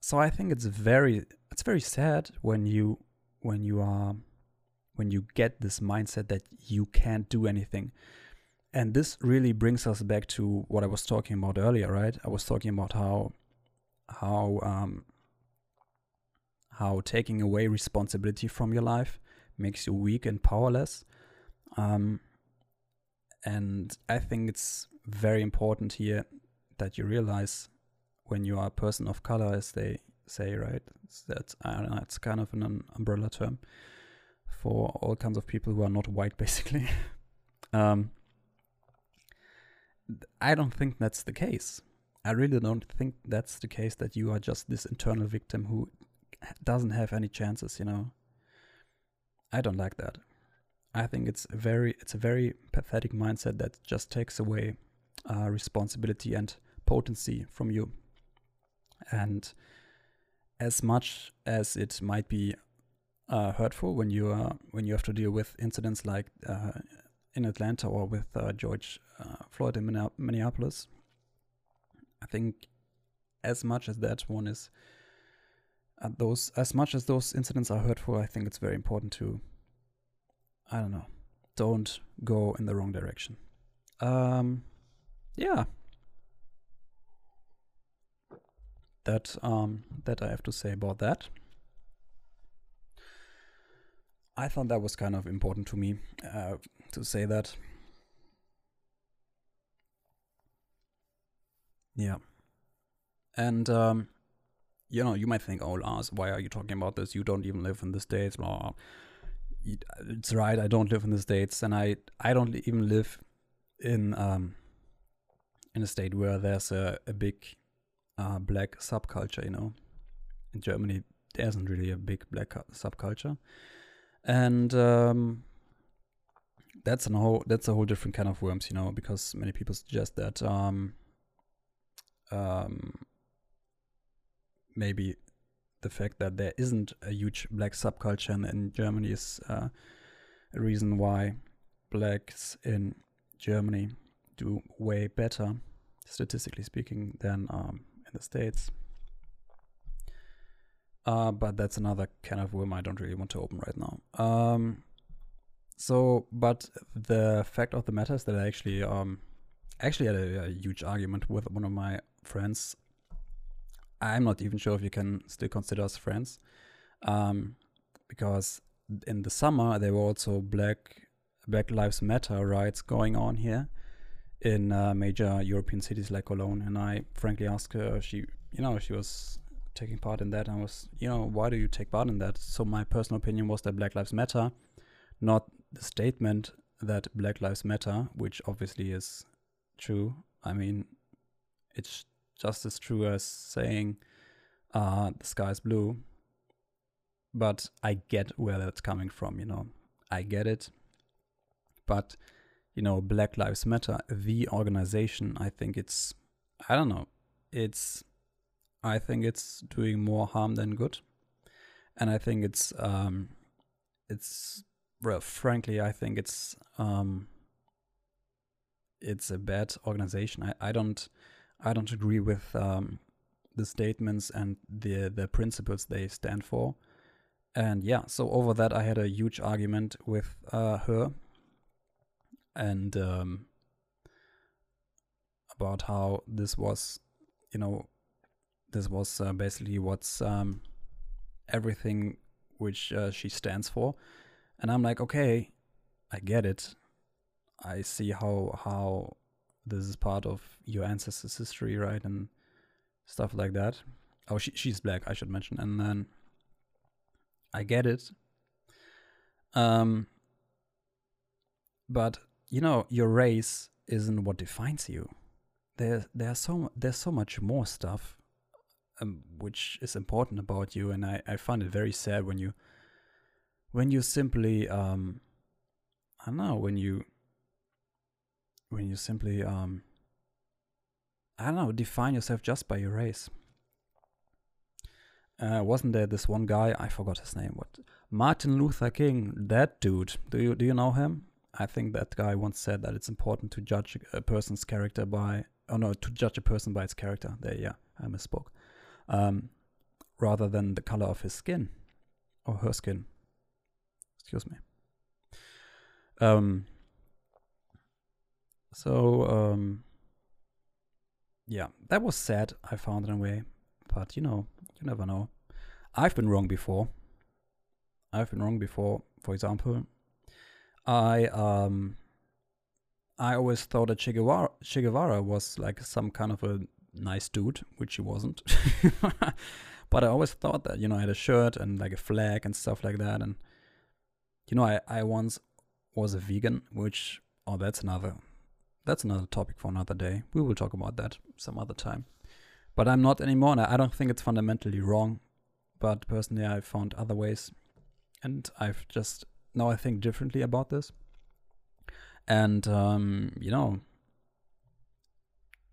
[SPEAKER 2] so I think it's very it's very sad when you when you are when you get this mindset that you can't do anything. And this really brings us back to what I was talking about earlier, right? I was talking about how how um, how taking away responsibility from your life makes you weak and powerless. Um, and I think it's very important here that you realize when you are a person of color, as they say, right? It's that I know, it's kind of an umbrella term for all kinds of people who are not white, basically. um, I don't think that's the case. I really don't think that's the case that you are just this internal victim who doesn't have any chances, you know. I don't like that. I think it's a very it's a very pathetic mindset that just takes away uh, responsibility and potency from you. And as much as it might be uh, hurtful when you are when you have to deal with incidents like uh, in Atlanta or with uh, George uh, Floyd in Minneapolis, I think as much as that one is uh, those as much as those incidents are hurtful, I think it's very important to I don't know. Don't go in the wrong direction. Um, yeah. that um, that I have to say about that. I thought that was kind of important to me uh, to say that. Yeah. And um, you know, you might think, "Oh, Lars, why are you talking about this? You don't even live in the states." Blah. It's right. I don't live in the states, and I I don't even live in um in a state where there's a a big uh, black subculture. You know, in Germany there isn't really a big black subculture, and um, that's a whole that's a whole different kind of worms. You know, because many people suggest that um um maybe the fact that there isn't a huge black subculture in, in Germany is uh, a reason why blacks in Germany do way better, statistically speaking, than um, in the States. Uh, but that's another kind of worm I don't really want to open right now. Um, so, but the fact of the matter is that I actually um, actually had a, a huge argument with one of my friends. I'm not even sure if you can still consider us friends, um, because in the summer there were also Black Black Lives Matter riots going on here in uh, major European cities like Cologne, and I frankly asked her, she, you know, she was taking part in that, I was, you know, why do you take part in that? So my personal opinion was that Black Lives Matter, not the statement that Black Lives Matter, which obviously is true. I mean, it's just as true as saying uh, the sky is blue. But I get where that's coming from, you know. I get it. But, you know, Black Lives Matter, the organization, I think it's, I don't know, it's, I think it's doing more harm than good. And I think it's, um, it's, well, frankly, I think it's, um, it's a bad organization. I, I don't, I don't agree with um, the statements and the the principles they stand for. And yeah, so over that I had a huge argument with uh, her, and um, about how this was, you know, this was uh, basically what's um, everything which uh, she stands for, and I'm like, okay, I get it. I see how how this is part of your ancestors' history, right? And stuff like that. Oh, she, she's black, I should mention. And then I get it. Um, but you know, your race isn't what defines you. There, there's so there's so much more stuff, um, which is important about you, and I, I find it very sad when you, when you simply, um, I don't know, when you when you simply um I don't know, define yourself just by your race. Uh, wasn't there this one guy? I forgot his name. What? Martin Luther King. That dude. Do you do you know him? I think that guy once said that it's important to judge a person's character by. Oh no, to judge a person by its character. There, yeah, I misspoke. Um, rather than the color of his skin or her skin. Excuse me. Um, so um, yeah, that was sad. I found in a way, but you know, you never know. I've been wrong before. I've been wrong before. For example, I um, I always thought that che Guevara, che Guevara was like some kind of a nice dude, which he wasn't. but I always thought that, you know, I had a shirt and like a flag and stuff like that. And, you know, I, I once was a vegan, which, oh, that's another that's another topic for another day. We will talk about that some other time. But I'm not anymore, and I don't think it's fundamentally wrong. But personally, I found other ways, and I've just now I think differently about this. And um, you know,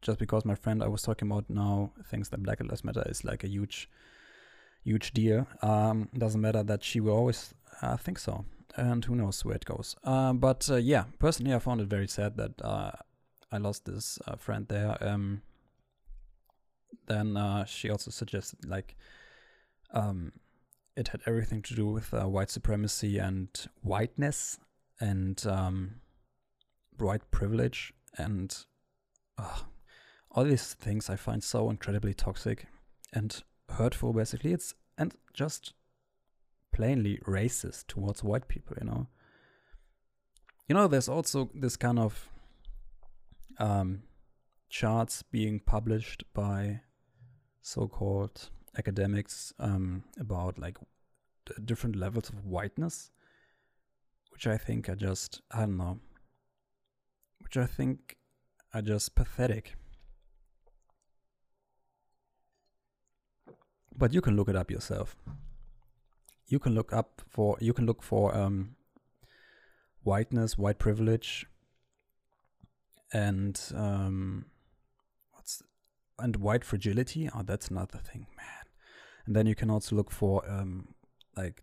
[SPEAKER 2] just because my friend I was talking about now thinks that Black Lives Matter is like a huge, huge deal, um, doesn't matter that she will always uh, think so and who knows where it goes. Uh, but uh, yeah, personally, I found it very sad that uh, I lost this uh, friend there. Um, then uh, she also suggested like um, it had everything to do with uh, white supremacy and whiteness and um, white privilege and all these things I find so incredibly toxic. and hurtful basically it's and just plainly racist towards white people you know you know there's also this kind of um, charts being published by so-called academics um, about like different levels of whiteness which i think are just i don't know which i think are just pathetic but you can look it up yourself. You can look up for you can look for um, whiteness, white privilege, and um, what's and white fragility. Oh, that's another thing, man. And then you can also look for um, like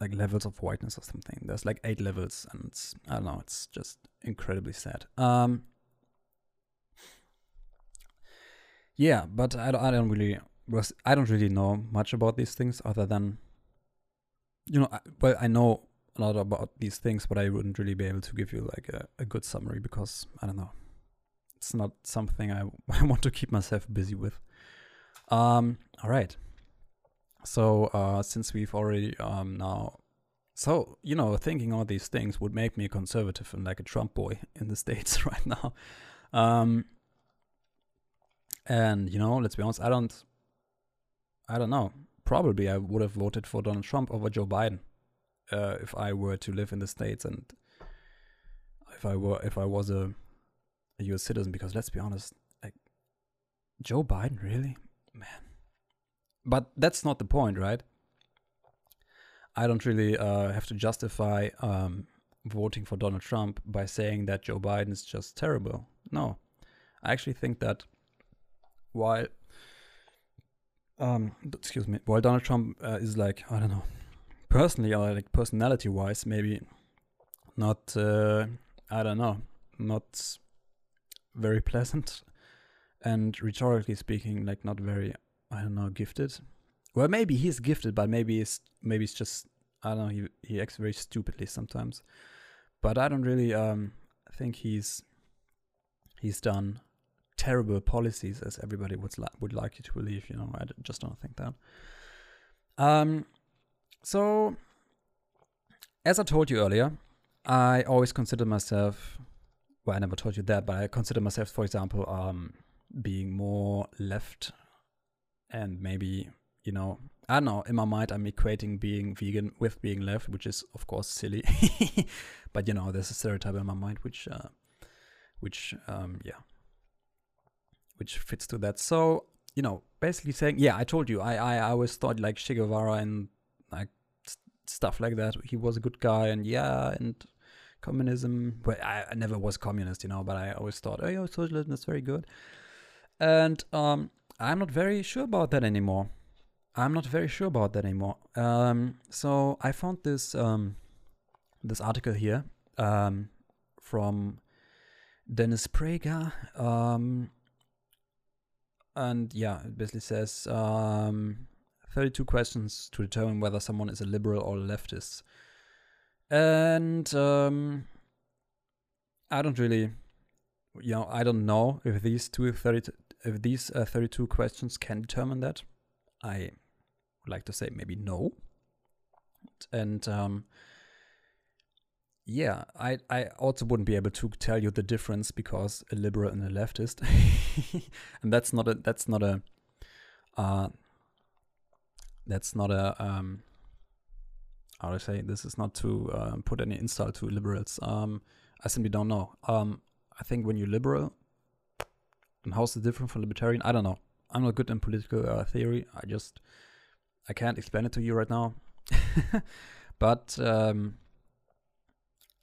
[SPEAKER 2] like levels of whiteness or something. There's like eight levels, and it's I don't know. It's just incredibly sad. Um, yeah, but I, I don't really because I don't really know much about these things other than, you know, I, well, I know a lot about these things, but I wouldn't really be able to give you like a, a good summary because I don't know. It's not something I, I want to keep myself busy with. Um, all right. So, uh, since we've already um, now, so you know, thinking all these things would make me a conservative and like a Trump boy in the states right now. Um, and you know, let's be honest, I don't I don't know. Probably I would have voted for Donald Trump over Joe Biden uh, if I were to live in the states and if I were if I was a, a U.S. citizen. Because let's be honest, like Joe Biden, really, man. But that's not the point, right? I don't really uh, have to justify um, voting for Donald Trump by saying that Joe Biden is just terrible. No, I actually think that while um, excuse me, while Donald Trump uh, is like, I don't know, personally or like personality wise, maybe not, uh, I don't know, not very pleasant and rhetorically speaking, like not very, I don't know, gifted. Well, maybe he's gifted, but maybe it's maybe it's just I don't know. He he acts very stupidly sometimes, but I don't really um think he's he's done terrible policies as everybody would li- would like you to believe. You know, I just don't think that. Um, so as I told you earlier, I always consider myself. Well, I never told you that, but I consider myself, for example, um, being more left, and maybe you know, I don't know. In my mind, I'm equating being vegan with being left, which is of course silly. but you know, there's a stereotype in my mind, which, uh, which, um, yeah, which fits to that. So you know, basically saying, yeah, I told you, I I, I always thought like Che Guevara and like st- stuff like that. He was a good guy, and yeah, and communism. Well, I, I never was communist, you know, but I always thought, oh, yeah, socialism is very good. And um, I'm not very sure about that anymore. I'm not very sure about that anymore. Um, so I found this um, this article here um, from Dennis Prager. And yeah, it basically says um, 32 questions to determine whether someone is a liberal or a leftist. And um, I don't really, you know, I don't know if these two 30, if these uh, 32 questions can determine that. I would like to say maybe no. And um, yeah, I I also wouldn't be able to tell you the difference because a liberal and a leftist, and that's not a that's not a uh, that's not a um, how do I say this is not to uh, put any insult to liberals. Um, I simply don't know. Um, I think when you're liberal, and how's it different from libertarian? I don't know. I'm not good in political uh, theory. I just I can't explain it to you right now. but um,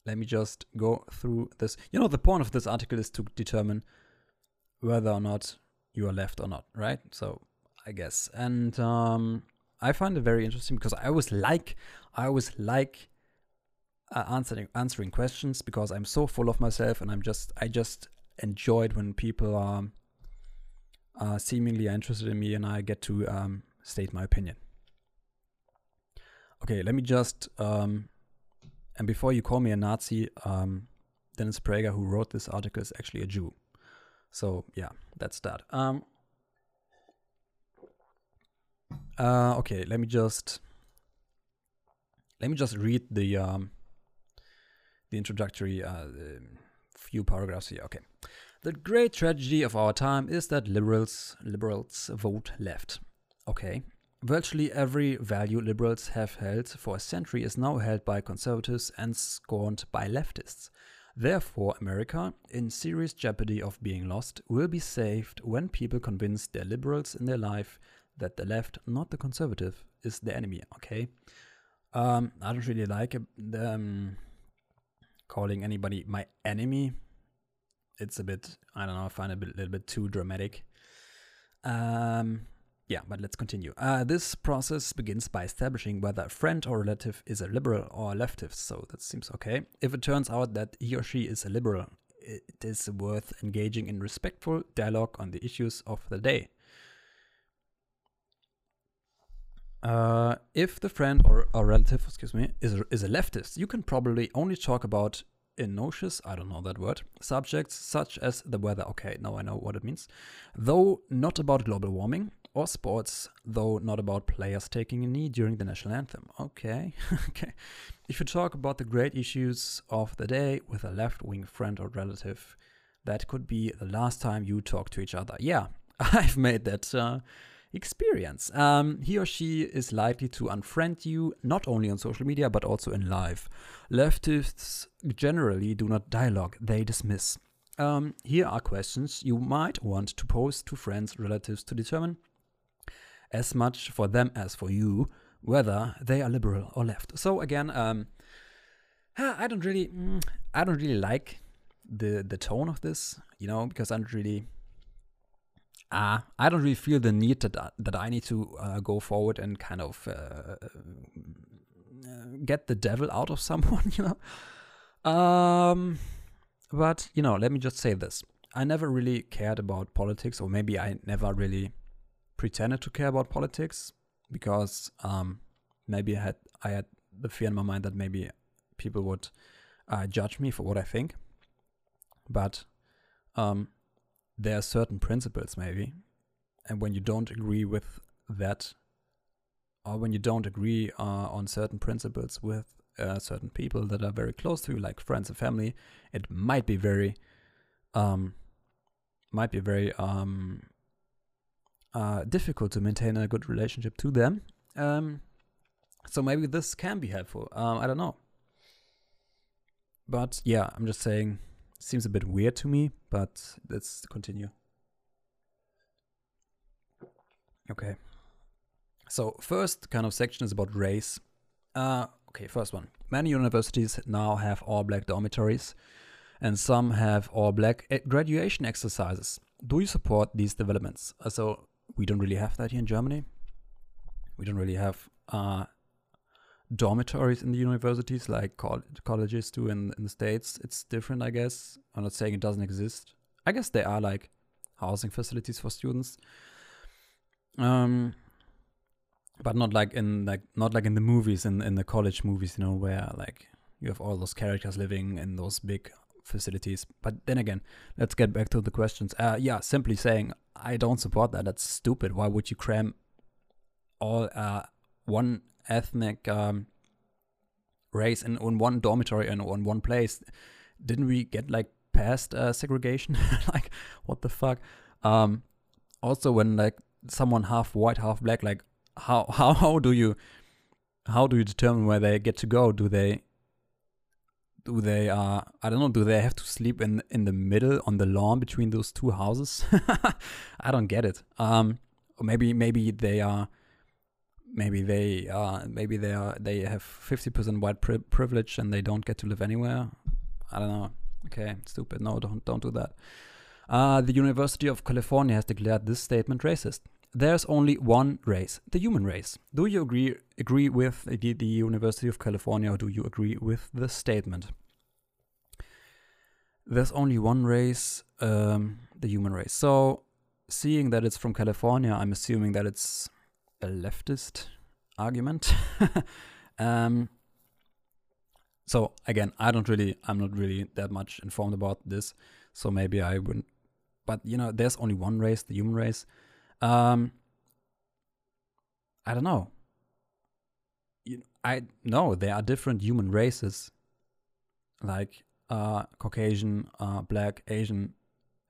[SPEAKER 2] let me just go through this. You know, the point of this article is to determine whether or not you are left or not, right? So I guess, and um, I find it very interesting because I always like, I always like uh, answering answering questions because I'm so full of myself, and I'm just, I just enjoyed when people are uh, seemingly interested in me, and I get to um, state my opinion. Okay, let me just um, and before you call me a Nazi, um, Dennis Prager, who wrote this article, is actually a Jew. So yeah, that's that. Um, Uh, okay, let me just let me just read the um, the introductory uh, few paragraphs here. Okay, the great tragedy of our time is that liberals liberals vote left. Okay, virtually every value liberals have held for a century is now held by conservatives and scorned by leftists. Therefore, America, in serious jeopardy of being lost, will be saved when people convince their liberals in their life that the left, not the conservative, is the enemy. Okay, um, I don't really like um, calling anybody my enemy. It's a bit, I don't know, I find it a little bit too dramatic. Um, yeah, but let's continue. Uh, this process begins by establishing whether a friend or relative is a liberal or a leftist, so that seems okay. If it turns out that he or she is a liberal, it is worth engaging in respectful dialogue on the issues of the day. Uh, if the friend or, or relative, excuse me, is a, is a leftist, you can probably only talk about innocuous, I don't know that word, subjects such as the weather. Okay, now I know what it means. Though not about global warming or sports, though not about players taking a knee during the national anthem. Okay, okay. If you talk about the great issues of the day with a left wing friend or relative, that could be the last time you talk to each other. Yeah, I've made that. Uh, experience. Um, he or she is likely to unfriend you not only on social media but also in life. Leftists generally do not dialogue, they dismiss. Um, here are questions you might want to pose to friends, relatives to determine, as much for them as for you, whether they are liberal or left. So again, um, I don't really, mm, I don't really like the the tone of this, you know, because I don't really uh, I don't really feel the need that that I need to uh, go forward and kind of uh, get the devil out of someone, you know. Um, but you know, let me just say this: I never really cared about politics, or maybe I never really pretended to care about politics because um, maybe I had I had the fear in my mind that maybe people would uh, judge me for what I think. But um, there are certain principles maybe and when you don't agree with that or when you don't agree uh, on certain principles with uh, certain people that are very close to you like friends and family it might be very um, might be very um, uh, difficult to maintain a good relationship to them um, so maybe this can be helpful um, i don't know but yeah i'm just saying Seems a bit weird to me, but let's continue. Okay. So first kind of section is about race. Uh, okay, first one. Many universities now have all black dormitories and some have all black eh, graduation exercises. Do you support these developments? Uh, so we don't really have that here in Germany. We don't really have uh, dormitories in the universities like colleges do in, in the states. It's different i guess. I'm not saying it doesn't exist. I guess there are like housing facilities for students. Um but not like in like not like in the movies in in the college movies you know where like you have all those characters living in those big facilities. But then again let's get back to the questions. Uh yeah simply saying i don't support that that's stupid why would you cram all uh one ethnic um, race in, in one dormitory and on one place. Didn't we get like past uh, segregation? like what the fuck? Um, also, when like someone half white, half black, like how how how do you how do you determine where they get to go? Do they do they uh I don't know, do they have to sleep in in the middle on the lawn between those two houses? I don't get it. Um or maybe maybe they are maybe they uh maybe they are they have 50% white pri- privilege and they don't get to live anywhere i don't know okay stupid no don't don't do that uh, the University of California has declared this statement racist. There's only one race, the human race. Do you agree agree with the, the University of California or do you agree with the statement? There's only one race, um, the human race. So, seeing that it's from California, I'm assuming that it's a leftist argument. um, so again, I don't really, I'm not really that much informed about this, so maybe I wouldn't. But you know, there's only one race, the human race. Um, I don't know. You, I know there are different human races, like uh, Caucasian, uh, Black, Asian,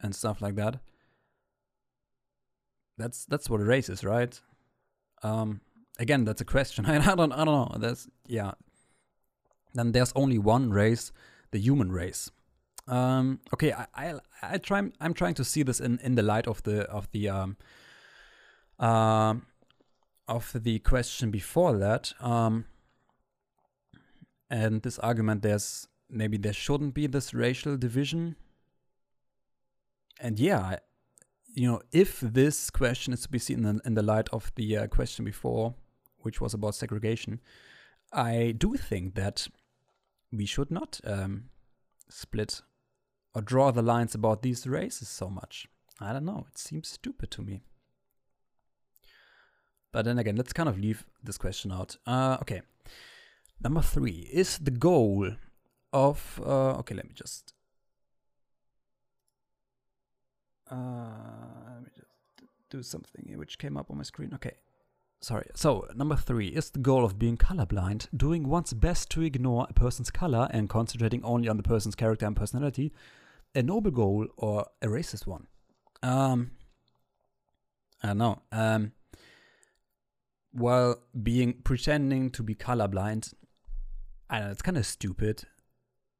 [SPEAKER 2] and stuff like that. That's that's what a race is, right? Um, again, that's a question. I, I don't I don't know. That's yeah. Then there's only one race, the human race. Um, okay, I, I I try I'm trying to see this in, in the light of the of the um, uh, of the question before that. Um, and this argument there's maybe there shouldn't be this racial division. And yeah, you know, if this question is to be seen in, in the light of the uh, question before, which was about segregation, I do think that we should not um, split or draw the lines about these races so much. I don't know. It seems stupid to me. But then again, let's kind of leave this question out. Uh, okay. Number three is the goal of. Uh, okay, let me just Uh, let me just do something which came up on my screen. Okay. Sorry. So, number three is the goal of being colorblind, doing one's best to ignore a person's color and concentrating only on the person's character and personality, a noble goal or a racist one? Um, I don't know. Um, while being pretending to be colorblind, I know, it's kind of stupid.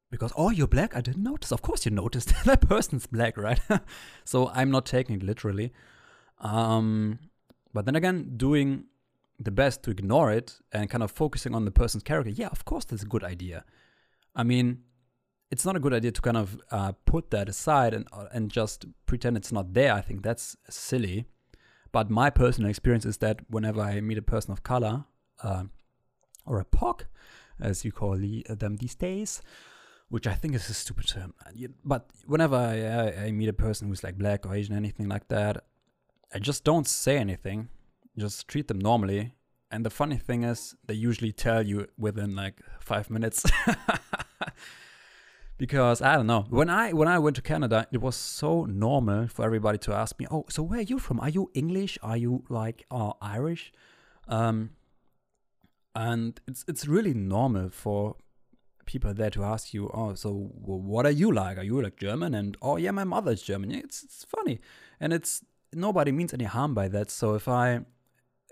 [SPEAKER 2] Because oh you're black? I didn't notice. Of course you noticed. That person's black right? So i'm not taking it literally. Um, but then again doing the best to ignore it and kind of focusing on the person's character yeah of course that's a good idea. I mean it's not a good idea to kind of uh, put that aside and uh, and just pretend it's not there. I think that's silly but my personal experience is that whenever i meet a person of color uh, or a POC, as you call the, them these days, which I think is a stupid term. But whenever I, I, I, meet a person who's like black or Asian, or anything like that, I just don't say anything. Just treat them normally. And the funny thing is, they usually tell you within like five minutes. because I don't know. When I when I went to Canada, it was so normal for everybody to ask me, "Oh, so where are you from? Are you English? Are you like uh, Irish?" Um, and it's it's really normal for people there to ask you, oh, so what are you like? Are you like German? And oh yeah, my mother's German. It's it's funny, and it's nobody means any harm by that. So if I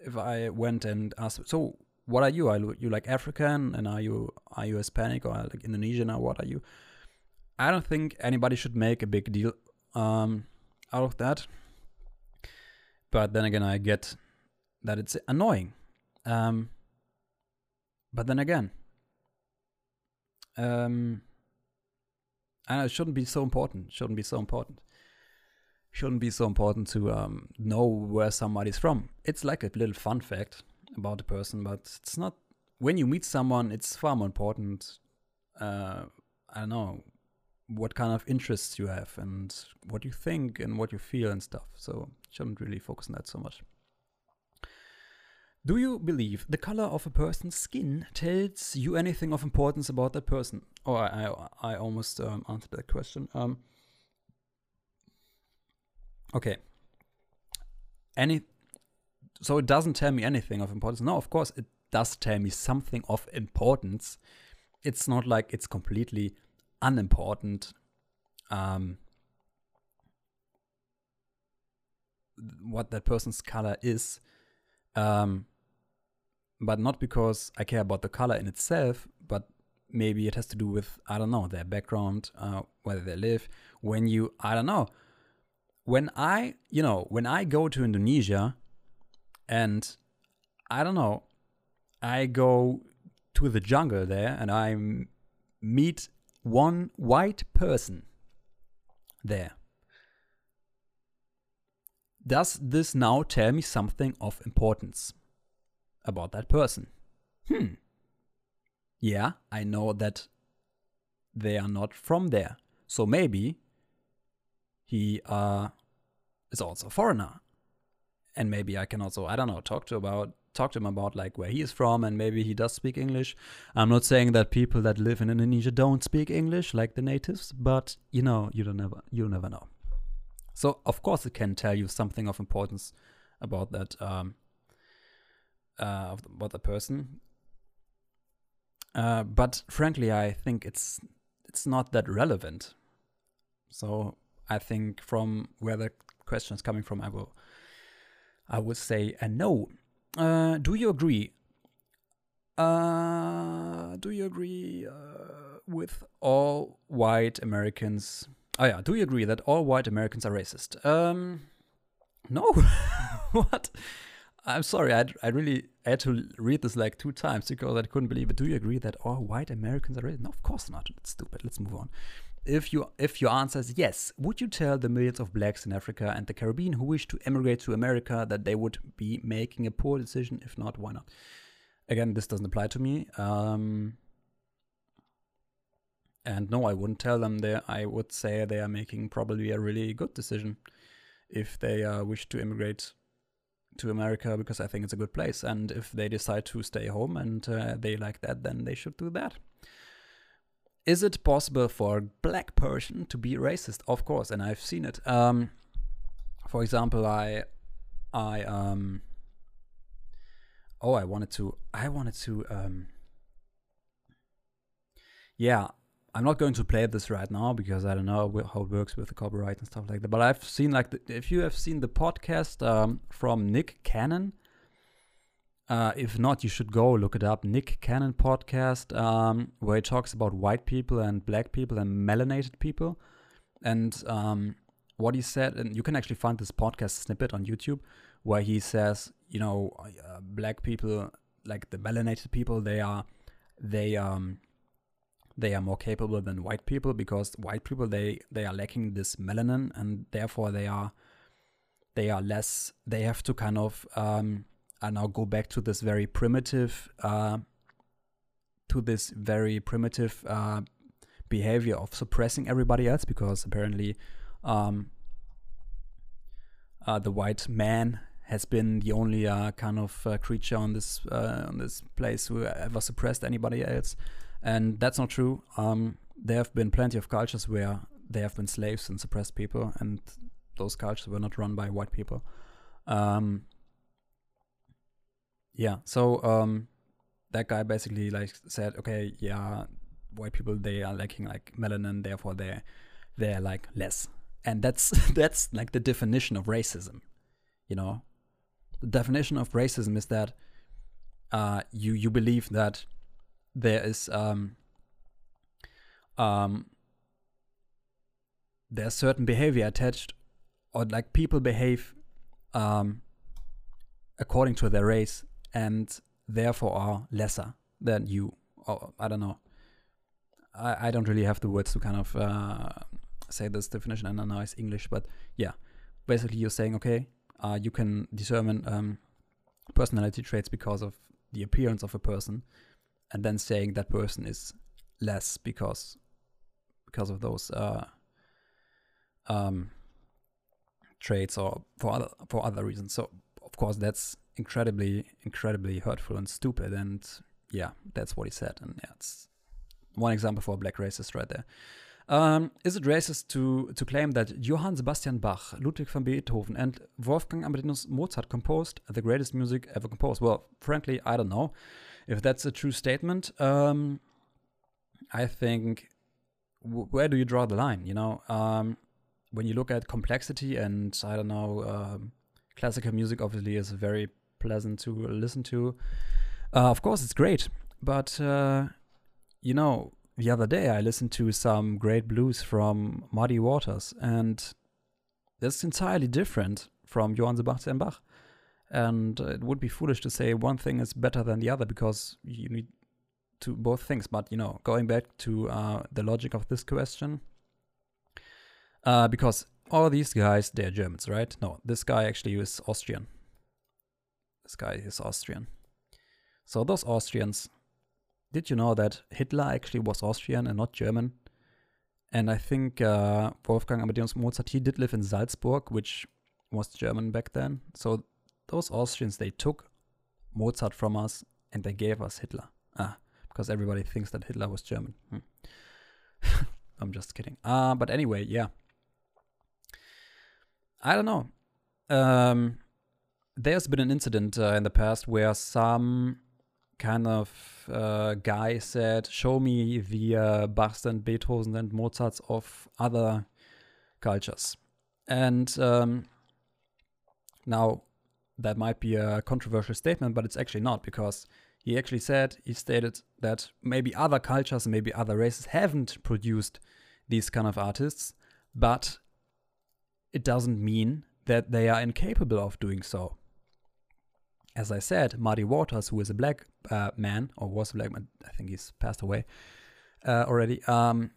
[SPEAKER 2] if I went and asked, so what are you? Are you like African? And are you are you Hispanic or like Indonesian or what are you? I don't think anybody should make a big deal um, out of that. But then again, I get that it's annoying. Um, but then again, um, and it shouldn't be so important. Shouldn't be so important. Shouldn't be so important to um, know where somebody's from. It's like a little fun fact about a person, but it's not. When you meet someone, it's far more important. Uh, I don't know what kind of interests you have and what you think and what you feel and stuff. So shouldn't really focus on that so much. Do you believe the color of a person's skin tells you anything of importance about that person? Oh, I, I, I almost um, answered that question. Um, okay. Any, so it doesn't tell me anything of importance. No, of course it does tell me something of importance. It's not like it's completely unimportant. Um, what that person's color is um, but not because I care about the color in itself, but maybe it has to do with, I don't know, their background, uh, where they live. When you, I don't know, when I, you know, when I go to Indonesia and I don't know, I go to the jungle there and I meet one white person there. Does this now tell me something of importance about that person? Hmm. Yeah, I know that they are not from there. So maybe he uh, is also a foreigner. And maybe I can also, I don't know, talk to about talk to him about like where he is from and maybe he does speak English. I'm not saying that people that live in Indonesia don't speak English like the natives, but you know, you don't never you never know. So of course it can tell you something of importance about that um, uh, about the person. Uh, but frankly, I think it's it's not that relevant. So I think from where the question is coming from, I will I would say a no. Uh, do you agree? Uh, do you agree uh, with all white Americans? Oh yeah, do you agree that all white Americans are racist? Um, no. what? I'm sorry. I I really had to read this like two times because I couldn't believe it. Do you agree that all white Americans are racist? No, of course not. It's stupid. Let's move on. If you if your answer is yes, would you tell the millions of blacks in Africa and the Caribbean who wish to emigrate to America that they would be making a poor decision? If not, why not? Again, this doesn't apply to me. Um, and no, I wouldn't tell them that. I would say they are making probably a really good decision if they uh, wish to immigrate to America because I think it's a good place. And if they decide to stay home and uh, they like that, then they should do that. Is it possible for a black person to be racist? Of course, and I've seen it. Um, for example, I, I, um, oh, I wanted to, I wanted to, um, yeah, I'm not going to play this right now because I don't know how it works with the copyright and stuff like that. But I've seen like the, if you have seen the podcast um, from Nick Cannon, uh, if not, you should go look it up. Nick Cannon podcast, um, where he talks about white people and black people and melanated people, and um, what he said. And you can actually find this podcast snippet on YouTube, where he says, you know, uh, black people, like the melanated people, they are, they um they are more capable than white people because white people they they are lacking this melanin and therefore they are they are less they have to kind of um I now go back to this very primitive uh to this very primitive uh behavior of suppressing everybody else because apparently um uh, the white man has been the only uh, kind of uh, creature on this on this place who ever suppressed anybody else and that's not true. Um, there have been plenty of cultures where there have been slaves and suppressed people, and those cultures were not run by white people. Um, yeah, so um, that guy basically like said, okay, yeah, white people they are lacking like melanin, therefore they're they're like less, and that's that's like the definition of racism, you know. The definition of racism is that uh, you you believe that there is um, um, there's certain behavior attached, or like people behave um, according to their race and therefore are lesser than you. Or I don't know. I, I don't really have the words to kind of uh, say this definition in a nice English, but yeah, basically you're saying okay, uh, you can determine um, personality traits because of the appearance of a person, and then saying that person is less because because of those uh, um, traits or for other for other reasons. So of course that's incredibly incredibly hurtful and stupid. And yeah, that's what he said. And yeah, it's one example for a black racist right there. Um, is it racist to, to claim that Johann Sebastian Bach, Ludwig van Beethoven, and Wolfgang Amadeus Mozart composed the greatest music ever composed? Well, frankly, I don't know if that's a true statement. Um, I think where do you draw the line? You know, um, when you look at complexity and I don't know, um, classical music obviously is very pleasant to listen to. Uh, of course, it's great, but uh, you know, the other day I listened to some great blues from Muddy Waters, and that's entirely different from Johann Sebastian Bach. And it would be foolish to say one thing is better than the other because you need to both things. But you know, going back to uh, the logic of this question, uh, because all these guys they're Germans, right? No, this guy actually is Austrian. This guy is Austrian. So those Austrians, did you know that Hitler actually was Austrian and not German? And I think uh, Wolfgang Amadeus Mozart he did live in Salzburg, which was German back then. So those Austrians, they took Mozart from us and they gave us Hitler. Ah, because everybody thinks that Hitler was German. Hmm. I'm just kidding. Uh, but anyway, yeah. I don't know. Um, there's been an incident uh, in the past where some kind of uh, guy said, "Show me the uh, Bachs and Beethovens and Mozarts of other cultures," and um, now that might be a controversial statement, but it's actually not because he actually said he stated that maybe other cultures, maybe other races haven't produced these kind of artists, but it doesn't mean that they are incapable of doing so. As I said, Muddy Waters, who is a black uh, man, or was a black man, I think he's passed away uh, already. Um,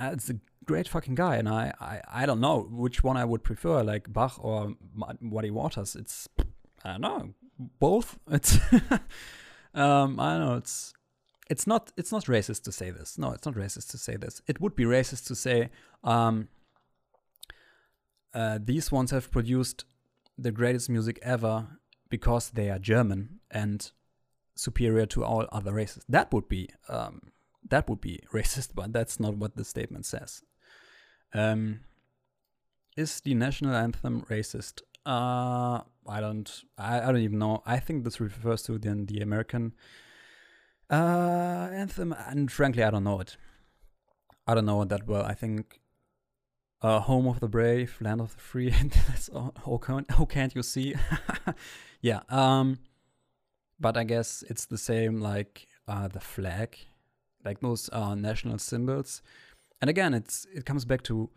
[SPEAKER 2] it's a great fucking guy, and I, I, I don't know which one I would prefer, like Bach or Muddy Waters. It's, I don't know, both. It's, um, I don't know. It's, it's not, it's not racist to say this. No, it's not racist to say this. It would be racist to say, um, uh, these ones have produced the greatest music ever because they are German and superior to all other races. That would be um, that would be racist, but that's not what the statement says. Um, is the national anthem racist? Uh, I don't. I, I don't even know. I think this refers to the the American uh, anthem, and frankly, I don't know it. I don't know that well. I think uh, home of the brave, land of the free. that's all, how, can, how can't you see? yeah. Um, but I guess it's the same like uh, the flag, like those uh, national symbols. And again, it's it comes back to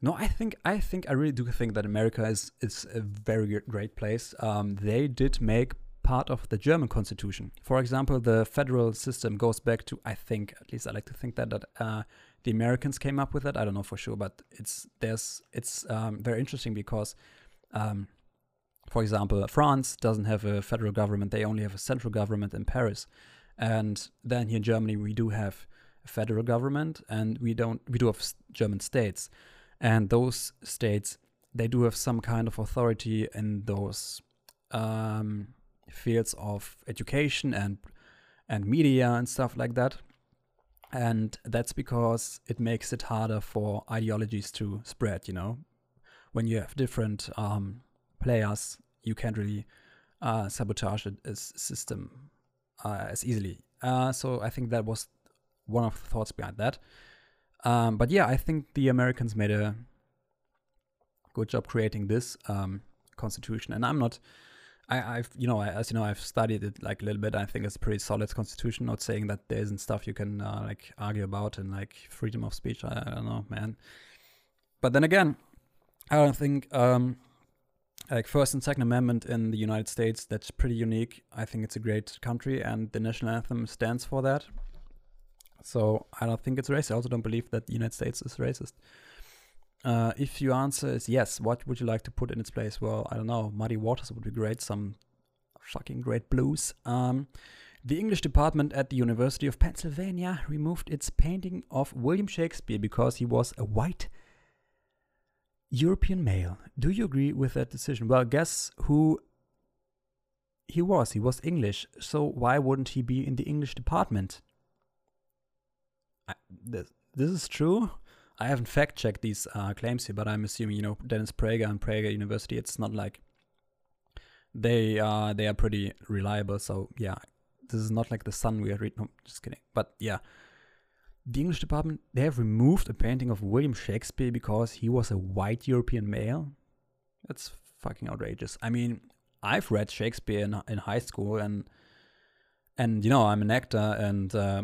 [SPEAKER 2] no. I think I think I really do think that America is is a very great place. Um, they did make part of the German constitution. For example, the federal system goes back to I think at least I like to think that that uh, the Americans came up with it. I don't know for sure, but it's there's it's um, very interesting because, um, for example, France doesn't have a federal government; they only have a central government in Paris. And then here in Germany, we do have a federal government, and we don't we do have German states, and those states they do have some kind of authority in those um, fields of education and and media and stuff like that and that's because it makes it harder for ideologies to spread you know? When you have different um, players you can't really uh, sabotage a, a system uh, as easily. Uh, so i think that was one of the thoughts behind that. Um, but yeah i think the americans made a good job creating this um, constitution. And i'm not I, have you know, as you know, I've studied it like a little bit. I think it's a pretty solid constitution. Not saying that there isn't stuff you can uh, like argue about and like freedom of speech. I, I, don't know, man. But then again, I don't think um, like First and Second Amendment in the United States that's pretty unique. I think it's a great country, and the national anthem stands for that. So I don't think it's racist. I also don't believe that the United States is racist. Uh, if your answer is yes, what would you like to put in its place? Well, I don't know. Muddy Waters would be great. Some fucking great blues. Um, the English department at the University of Pennsylvania removed its painting of William Shakespeare because he was a white European male. Do you agree with that decision? Well, guess who he was? He was English. So why wouldn't he be in the English department? I, this, this is true. I haven't fact checked these uh, claims here, but I'm assuming you know Dennis Prager and Prager University. It's not like they are they are pretty reliable. So yeah, this is not like the Sun we are reading. No, just kidding. But yeah, the English department they have removed a painting of William Shakespeare because he was a white European male. That's fucking outrageous. I mean, I've read Shakespeare in, in high school and and you know I'm an actor and. Uh,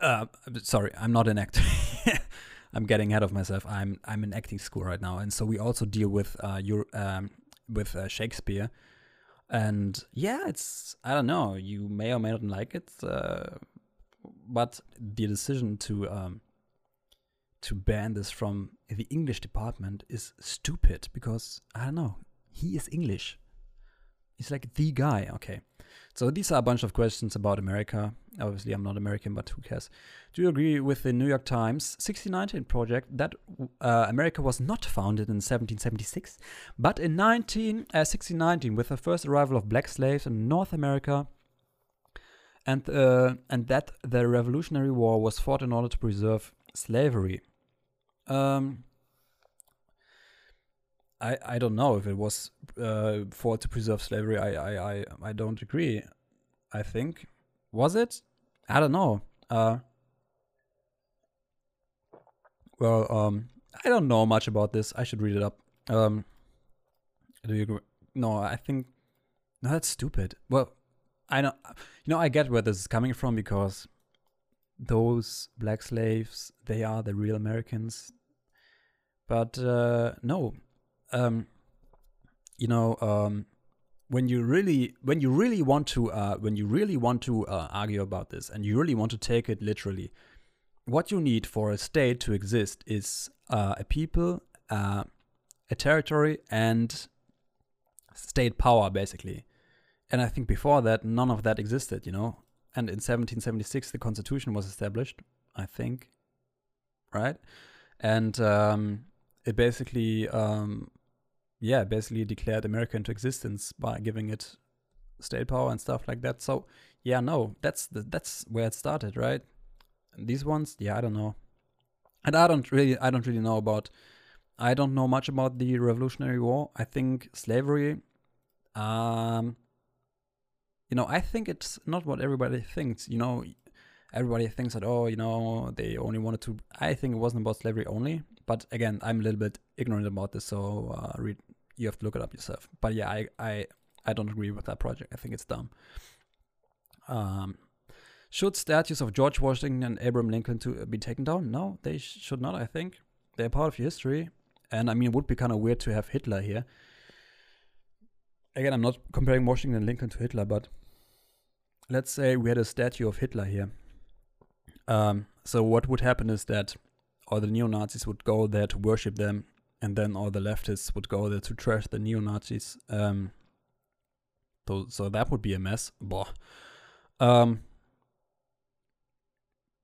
[SPEAKER 2] uh, sorry, I'm not an actor. I'm getting ahead of myself. I'm I'm in acting school right now, and so we also deal with uh your um with uh, Shakespeare, and yeah, it's I don't know. You may or may not like it, uh, but the decision to um to ban this from the English department is stupid because I don't know. He is English. He's like the guy. Okay. So these are a bunch of questions about America. Obviously, I'm not American, but who cares? Do you agree with the New York Times 1619 project that uh, America was not founded in 1776, but in 19, uh, 1619 with the first arrival of black slaves in North America, and uh, and that the Revolutionary War was fought in order to preserve slavery? Um, I, I don't know if it was uh, to preserve slavery. I, I, I, I don't agree. I think was it? I don't know. Uh, well, um, I don't know much about this. I should read it up. Um, do you agree? No, I think no. That's stupid. Well, I know. You know, I get where this is coming from because those black slaves they are the real Americans. But uh, no, um, you know, um, when you really when you really want to uh, when you really want to uh, argue about this and you really want to take it literally, what you need for a state to exist is uh, a people, uh, a territory, and state power, basically. And I think before that, none of that existed, you know. And in 1776, the Constitution was established, I think, right? And um, it basically, um, yeah, basically declared America into existence by giving it state power and stuff like that. So, yeah, no, that's the, that's where it started, right? And these ones, yeah, I don't know and I don't really I don't really know about I don't know much about the Revolutionary War. I think slavery um you know, I think it's not what everybody thinks, you know, everybody thinks that oh, you know, they only wanted to I think it wasn't about slavery only, but again, I'm a little bit ignorant about this, so uh, read you have to look it up yourself. But yeah, I I I don't agree with that project. I think it's dumb. Um should statues of George Washington and Abraham Lincoln to be taken down? No, they sh- should not. I think they're part of your history, and I mean, it would be kind of weird to have Hitler here. Again, I'm not comparing Washington and Lincoln to Hitler, but let's say we had a statue of Hitler here. Um, so what would happen is that all the neo Nazis would go there to worship them, and then all the leftists would go there to trash the neo Nazis. Um, so, so that would be a mess. Boah. Um,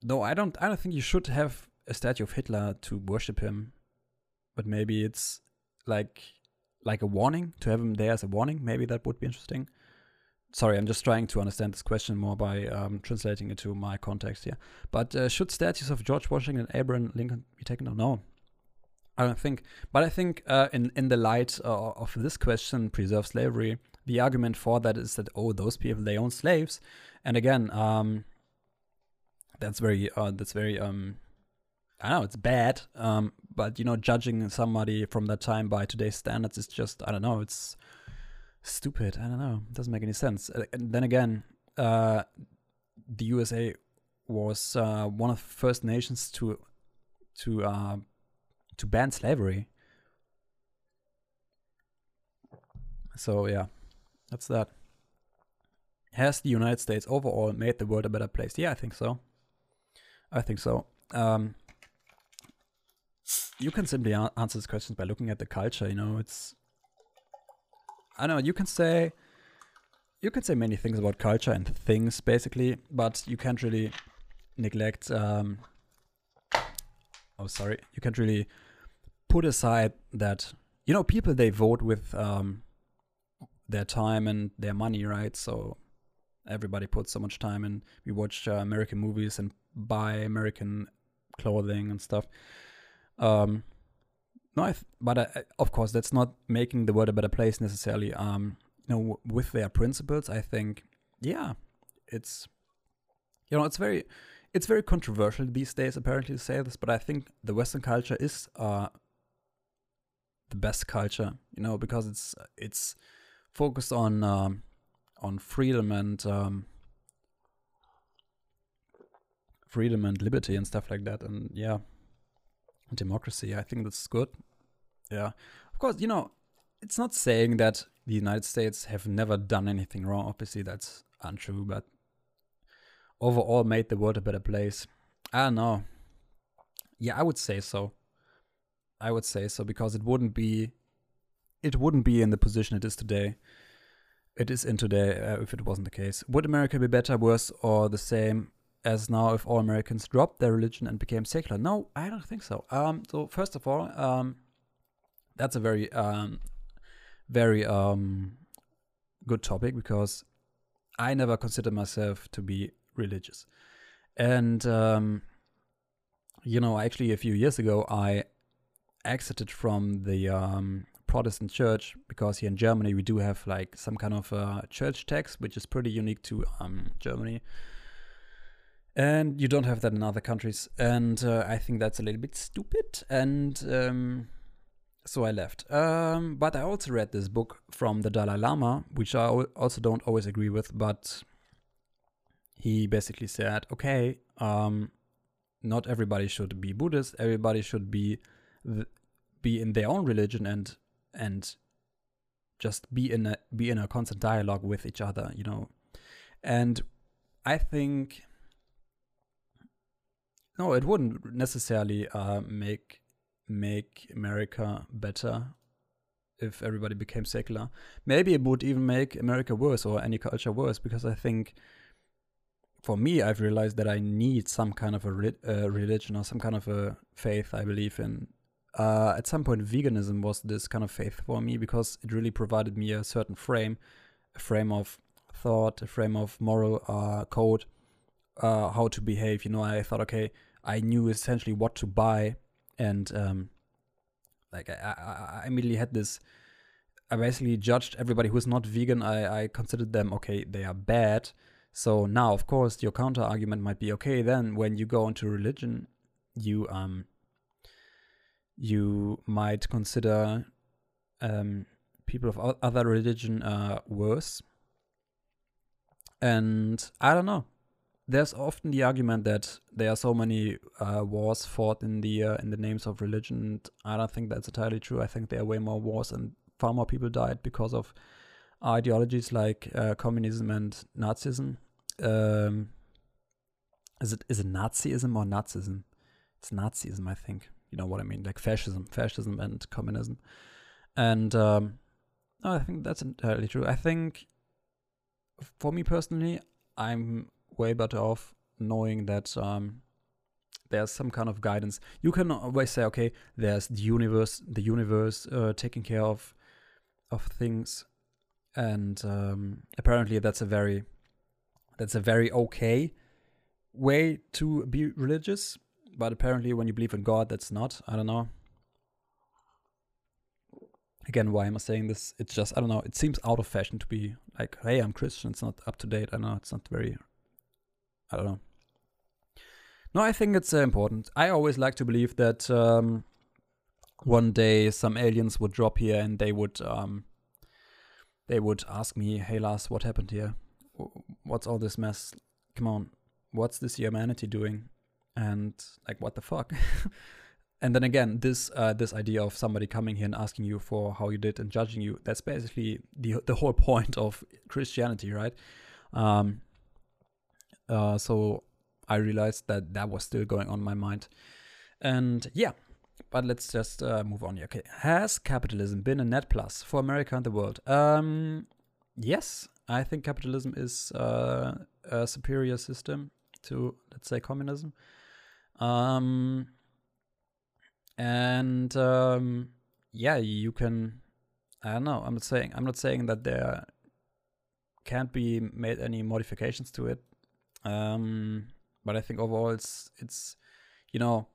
[SPEAKER 2] no, I don't. I don't think you should have a statue of Hitler to worship him, but maybe it's like like a warning to have him there as a warning. Maybe that would be interesting. Sorry, I'm just trying to understand this question more by um, translating it to my context here. But uh, should statues of George Washington and Abraham Lincoln be taken down? No, I don't think. But I think uh, in in the light uh, of this question, preserve slavery. The argument for that is that oh, those people they own slaves, and again, um, that's very uh, that's very um I know it's bad, um, but you know, judging somebody from that time by today's standards is just I don't know, it's stupid. I don't know, it doesn't make any sense. Uh, and then again, uh, the USA was uh, one of the first nations to to uh, to ban slavery. So yeah, that's that. Has the United States overall made the world a better place? Yeah, I think so. I think so. Um, you can simply answer this question by looking at the culture. You know, it's. I know you can say. You can say many things about culture and things, basically, but you can't really neglect. Um, oh, sorry. You can't really put aside that you know people they vote with um, their time and their money, right? So everybody puts so much time in. We watch uh, American movies and buy American clothing and stuff. Um, no, th- but uh, of course, that's not making the world a better place necessarily. Um, you know, w- with their principles, I think, yeah, it's, you know, it's very, it's very controversial these days apparently to say this, but I think the Western culture is uh, the best culture, you know, because it's it's focused on um, on freedom and um, freedom and liberty and stuff like that. And yeah, democracy. I think that's good. Yeah, of course. You know, it's not saying that the United States have never done anything wrong. Obviously, that's untrue. But overall, made the world a better place. I don't know. Yeah, I would say so. I would say so because it wouldn't be, it wouldn't be in the position it is today. It is in today uh, if it wasn't the case. Would America be better, worse, or the same? as now if all Americans dropped their religion and became secular. No, I don't think so. Um, so first of all, um, that's a very, um, very um, good topic because I never consider myself to be religious, and um, you know, actually, a few years ago, I exited from the um, Protestant church because here in Germany we do have like some kind of uh, church tax, which is pretty unique to um, Germany. And you don't have that in other countries. And uh, I think that's a little bit stupid. And um, so I left. Um, but I also read this book from the Dalai Lama, which I also don't always agree with. But he basically said, okay, um, not everybody should be Buddhist. Everybody should be be in their own religion and and just be in a be in a constant dialogue with each other, you know. And I think no, it wouldn't necessarily uh, make make America better if everybody became secular. Maybe it would even make America worse or any culture worse because I think for me, I've realized that I need some kind of a re- uh, religion or some kind of a faith I believe in. Uh, at some point, veganism was this kind of faith for me because it really provided me a certain frame, a frame of thought, a frame of moral uh, code, uh, how to behave. You know, I thought, okay, I knew essentially what to buy, and um, like I, I, I immediately had this. I basically judged everybody who's not vegan. I, I considered them okay, they are bad so now, of course, your counter argument might be okay. Then, when you go into religion, you um you might consider um, people of other religion are worse. And I don't know. There's often the argument that there are so many uh, wars fought in the uh, in the names of religion. I don't think that's entirely true. I think there are way more wars and far more people died because of ideologies like uh, communism and Nazism um, is it is it Nazism or Nazism? It's Nazism, I think. You know what I mean, like fascism, fascism and communism. And um, no, I think that's entirely true. I think for me personally, I'm way better off knowing that um, there's some kind of guidance. You can always say, okay, there's the universe, the universe uh, taking care of of things, and um, apparently that's a very that's a very okay way to be religious, but apparently when you believe in God, that's not. I don't know. Again, why am I saying this? It's just I don't know. It seems out of fashion to be like, "Hey, I'm Christian." It's not up to date. I know it's not very. I don't know. No, I think it's uh, important. I always like to believe that um, one day some aliens would drop here and they would um, they would ask me, "Hey, Lars, what happened here?" what's all this mess? Come on, what's this humanity doing? And like, what the fuck? and then again, this uh, this idea of somebody coming here and asking you for how you did and judging you, that's basically the the whole point of Christianity, right? Um, uh, so I realized that that was still going on in my mind. And yeah, but let's just uh, move on. Okay, has capitalism been a net plus for America and the world? Um, yes, I think capitalism is uh, a superior system to, let's say, communism. Um, and um, yeah, you can. I don't know. I'm not saying. I'm not saying that there can't be made any modifications to it. Um, but I think overall, it's it's you know,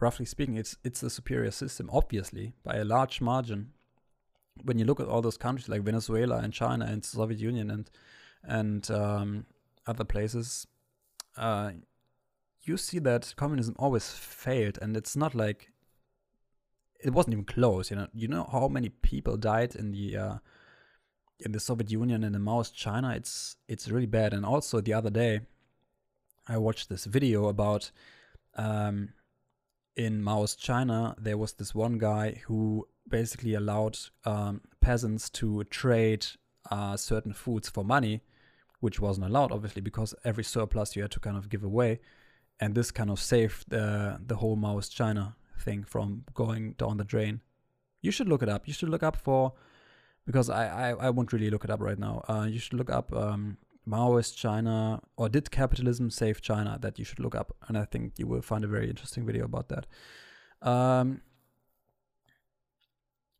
[SPEAKER 2] roughly speaking, it's it's a superior system, obviously by a large margin when you look at all those countries like Venezuela and China and Soviet Union and and um, other places, uh, you see that communism always failed, and it's not like it wasn't even close. You know, you know how many people died in the uh, in the Soviet Union and in Mao's China. It's it's really bad. And also the other day, I watched this video about um, in Mao's China. There was this one guy who basically allowed um, peasants to trade uh, certain foods for money, which wasn't allowed, obviously, because every surplus you had to kind of give away. And this kind of saved uh, the whole Maoist China thing from going down the drain. You should look it up. You should look up for, because I, I, I won't really look it up right now. Uh, you should look up um, Maoist China or did capitalism save China? That you should look up. And I think you will find a very interesting video about that. Um,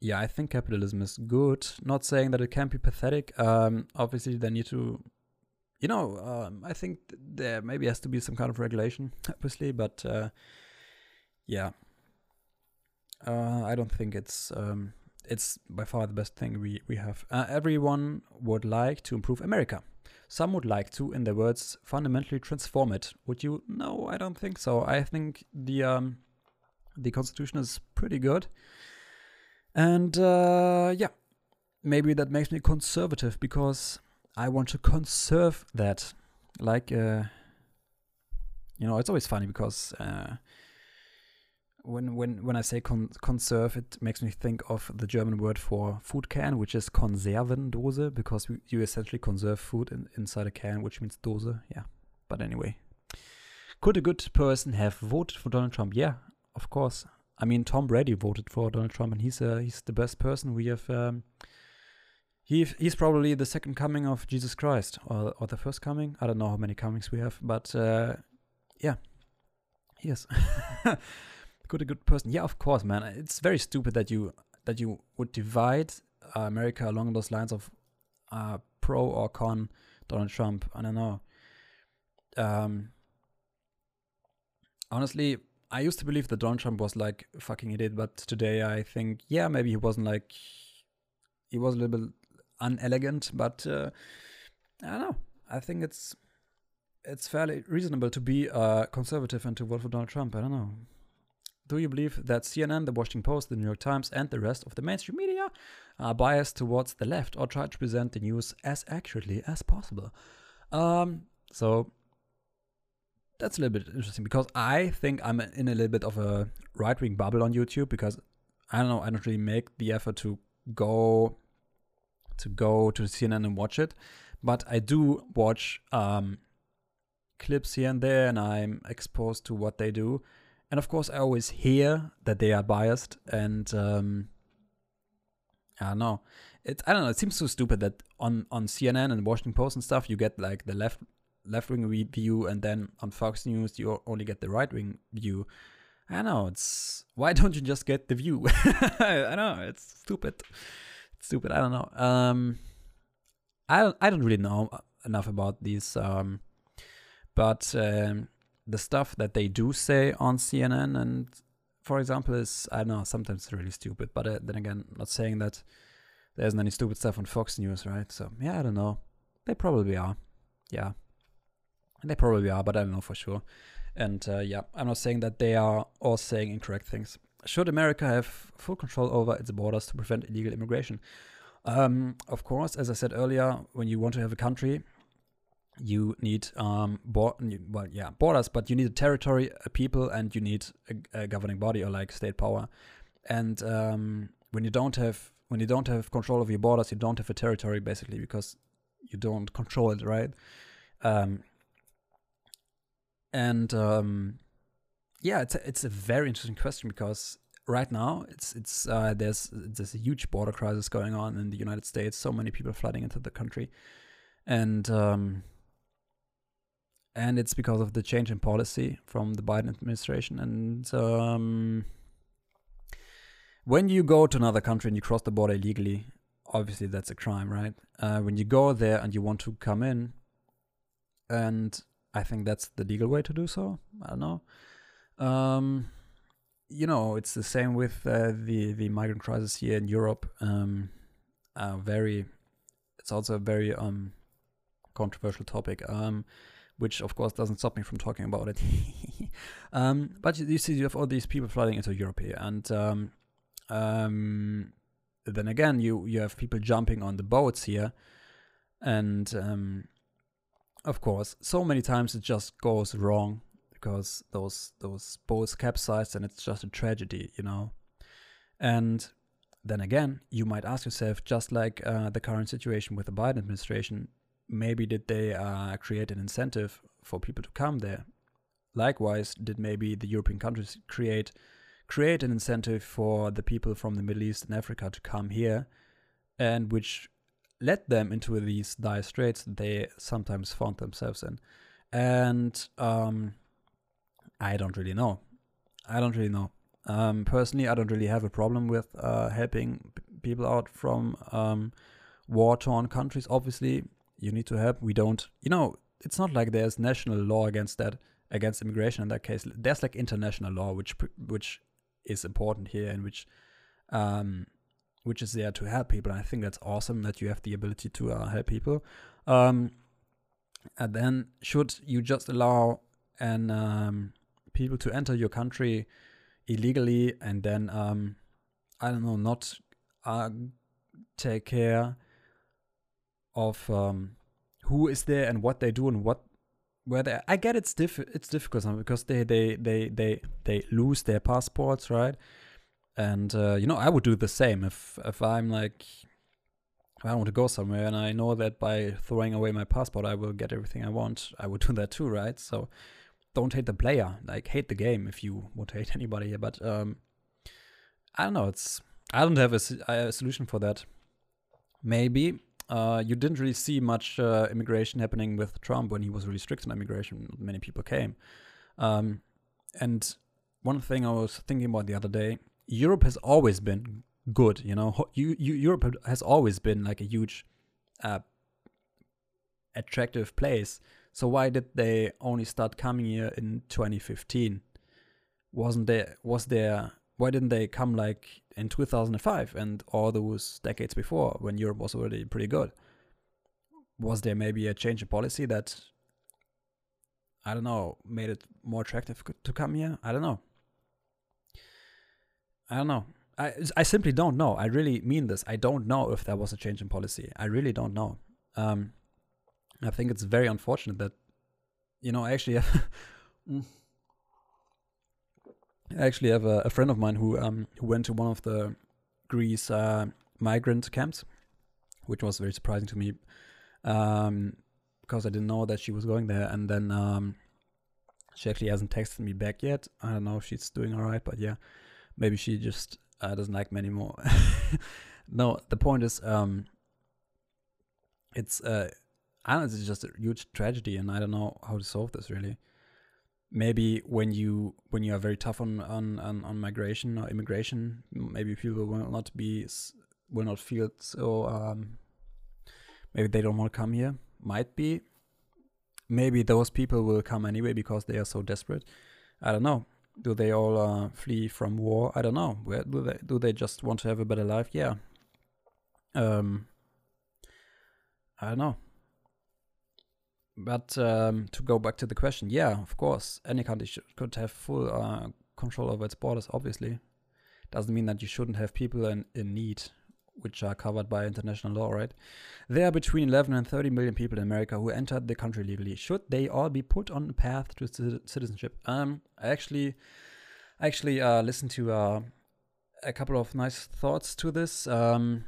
[SPEAKER 2] yeah, I think capitalism is good. Not saying that it can be pathetic. Um, obviously, they need to, you know, um, I think there maybe has to be some kind of regulation, obviously, but uh, yeah, uh, I don't think it's um, it's by far the best thing we we have. Uh, everyone would like to improve America. Some would like to, in their words, fundamentally transform it. Would you? No, I don't think so. I think the um, the Constitution is pretty good, and uh, yeah, maybe that makes me conservative because I want to conserve that. Like, uh, you know, it's always funny because uh, when when when I say con conserve, it makes me think of the German word for food can, which is Konservendose, because we, you essentially conserve food in, inside a can, which means Dose. Yeah, but anyway, could a good person have voted for Donald Trump? Yeah, of course. I mean, Tom Brady voted for Donald Trump, and he's uh, he's the best person we have. Um, he he's probably the second coming of Jesus Christ, or or the first coming. I don't know how many comings we have, but uh, yeah, is. Could a good person? Yeah, of course, man. It's very stupid that you that you would divide uh, America along those lines of uh, pro or con Donald Trump. I don't know. Um, honestly, I used to believe that Donald Trump was like fucking idiot, but today I think, yeah, maybe he wasn't like he was a little bit unelegant, but uh, I don't know. I think it's it's fairly reasonable to be uh, conservative and to vote for Donald Trump. I don't know. Do you believe that CNN, the Washington Post, the New York Times, and the rest of the mainstream media are biased towards the left or try to present the news as accurately as possible? Um, so that's a little bit interesting because I think I'm in a little bit of a right wing bubble on YouTube because I don't know, I don't really make the effort to go to go to CNN and watch it, but I do watch um, clips here and there, and I'm exposed to what they do. And of course, I always hear that they are biased, and um, I don't know. It I don't know. It seems so stupid that on on CNN and Washington Post and stuff, you get like the left left wing view, and then on Fox News, you only get the right wing view. I know. It's why don't you just get the view? I know. It's stupid. Stupid. I don't know. Um, I don't. I don't really know enough about these. Um, but um, the stuff that they do say on CNN and for example is I don't know sometimes really stupid but uh, then again not saying that there isn't any stupid stuff on Fox News right so yeah I don't know they probably are yeah they probably are but I don't know for sure and uh, yeah I'm not saying that they are all saying incorrect things should America have full control over its borders to prevent illegal immigration? Um, of course as I said earlier when you want to have a country you need um bo- well yeah borders but you need a territory a people and you need a, a governing body or like state power. And um when you don't have when you don't have control of your borders you don't have a territory basically because you don't control it right? Um and um yeah it's a, it's a very interesting question because right now it's it's uh, there's there's a huge border crisis going on in the United States so many people flooding into the country and um and it's because of the change in policy from the Biden administration. And um, when you go to another country and you cross the border illegally, obviously that's a crime, right? Uh, when you go there and you want to come in, and I think that's the legal way to do so. I don't know. Um, you know, it's the same with uh, the the migrant crisis here in Europe. Um, uh, very, it's also a very um controversial topic. Um, which of course doesn't stop me from talking about it. um, but you, see, you have all these people flooding into Europe here, and um, um, then again, you you have people jumping on the boats here, and um, of course, so many times it just goes wrong because those those boats capsize, and it's just a tragedy, you know. And then again, you might ask yourself, just like uh, the current situation with the Biden administration, maybe did they uh, create an incentive for people to come there? Likewise, did maybe the European countries create create an incentive for the people from the Middle East and Africa to come here, and which led them into these dire straits they sometimes found themselves in? And um, I don't really know. I don't really know. Um, personally, I don't really have a problem with uh, helping people out from um, war torn countries. Obviously, you need to help. We don't, you know, it's not like there's national law against that, against immigration in that case. There's like international law, which which is important here and which um, which is there to help people. And I think that's awesome that you have the ability to uh, help people. Um, and then should you just allow and um, people to enter your country illegally and then um, I don't know not uh, take care of um, who is there and what they do and what where they I get it's diff it's difficult because they they they they they lose their passports right? And uh, you know I would do the same if if I'm like if I want to go somewhere and I know that by throwing away my passport I will get everything I want I would do that too right? So don't hate the player like hate the game if you would hate anybody here but um I don't know it's I don't have a, a solution for that maybe uh, you didn't really see much uh, immigration happening with Trump when he was really strict on immigration. Many people came. Um, and one thing I was thinking about the other day Europe has always been good, you know. You, you, Europe has always been like a huge, uh, attractive place. So why did they only start coming here in 2015? Wasn't there was there why didn't they come like in 2005 and all those decades before when Europe was already pretty good? Was there maybe a change in policy that, I don't know, made it more attractive to come here? I don't know. I don't know. I, I simply don't know. I really mean this. I don't know if there was a change in policy. I really don't know. Um, I think it's very unfortunate that, you know, I actually have. Mm. I actually have a, a, friend of mine who um who went to one of the Greece uh, migrant camps, which was very surprising to me, um, because I didn't know that she was going there. And then um, she actually hasn't texted me back yet. I don't know if she's doing all right, but yeah, maybe she just uh, doesn't like me anymore. no, the point is, um, it's uh, I don't just a huge tragedy, and I don't know how to solve this really maybe when you when you are very tough on on on, on migration or immigration, maybe people will not be will not feel so. Um, maybe they don't want to come here. Might be. Maybe those people will come anyway because they are so desperate. I don't know. Do they all uh, flee from war? I don't know. Where do they do they just want to have a better life? Yeah. Um. I don't know. But um, to go back to the question, yeah, of course, any country could have full uh, control over its borders. Obviously, doesn't mean that you shouldn't have people in, in need, which are covered by international law, right? There are between 11 and 30 million people in America who entered the country legally. Should they all be put on a path to citizenship? Um, I actually, actually uh, listened to uh, a couple of nice thoughts to this. Um,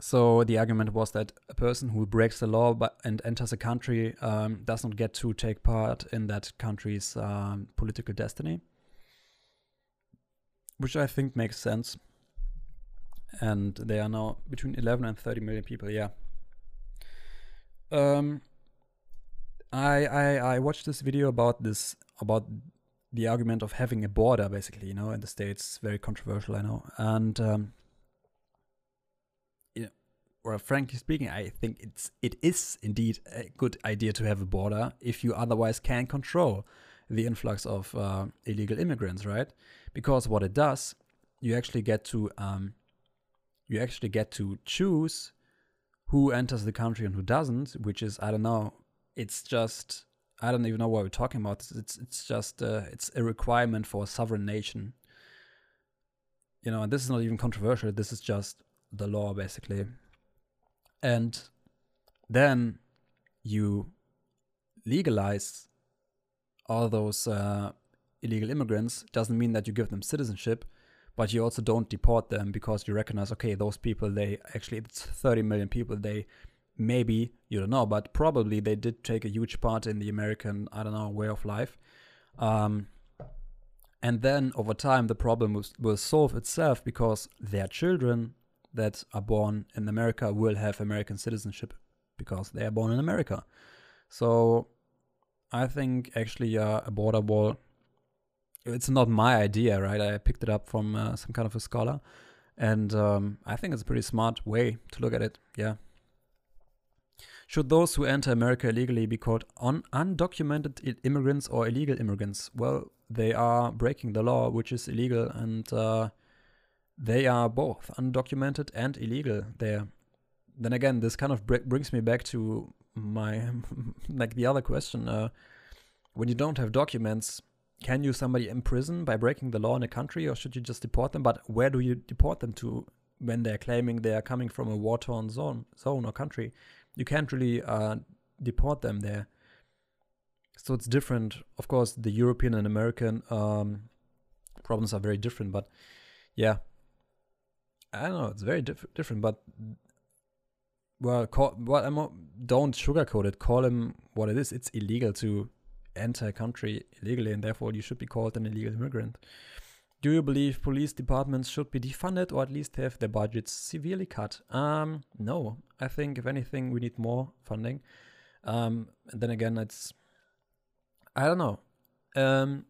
[SPEAKER 2] so the argument was that a person who breaks the law but, and enters a country um, does not get to take part in that country's um, political destiny, which I think makes sense. And they are now between 11 and 30 million people. Yeah. Um, I I I watched this video about this about the argument of having a border, basically. You know, in the states, very controversial, I know, and um, or frankly speaking, I think it's it is indeed a good idea to have a border if you otherwise can control the influx of uh, illegal immigrants, right? Because what it does, you actually get to um, you actually get to choose who enters the country and who doesn't, which is I don't know. It's just I don't even know what we're talking about. It's it's just uh, it's a requirement for a sovereign nation. You know, and this is not even controversial. This is just the law, basically and then you legalize all those uh, illegal immigrants. Doesn't mean that you give them citizenship but you also don't deport them because you recognize okay those people they actually it's 30 million people they maybe you don't know but probably they did take a huge part in the american i don't know way of life. Um, and then over time the problem will, will solve itself because their children that are born in America will have American citizenship because they are born in America. So I think actually uh, a border wall. It's not my idea, right? I picked it up from uh, some kind of a scholar, and um, I think it's a pretty smart way to look at it. Yeah. Should those who enter America illegally be called un- undocumented immigrants or illegal immigrants? Well, they are breaking the law, which is illegal, and uh, they are both undocumented and illegal there. Then again, this kind of br- brings me back to my like the other question. Uh, when you don't have documents, can you somebody imprison by breaking the law in a country, or should you just deport them? But where do you deport them to when they're claiming they are coming from a war-torn zone, zone or country? You can't really uh, deport them there. So it's different. Of course, the European and American um, problems are very different, but yeah, I don't know. It's very diff- different, but well, call, well, I'm don't sugarcoat it. Call him what it is. It's illegal to enter a country illegally, and therefore you should be called an illegal immigrant. Do you believe police departments should be defunded or at least have their budgets severely cut? Um, no. I think if anything, we need more funding. Um, and then again, it's I don't know. Um,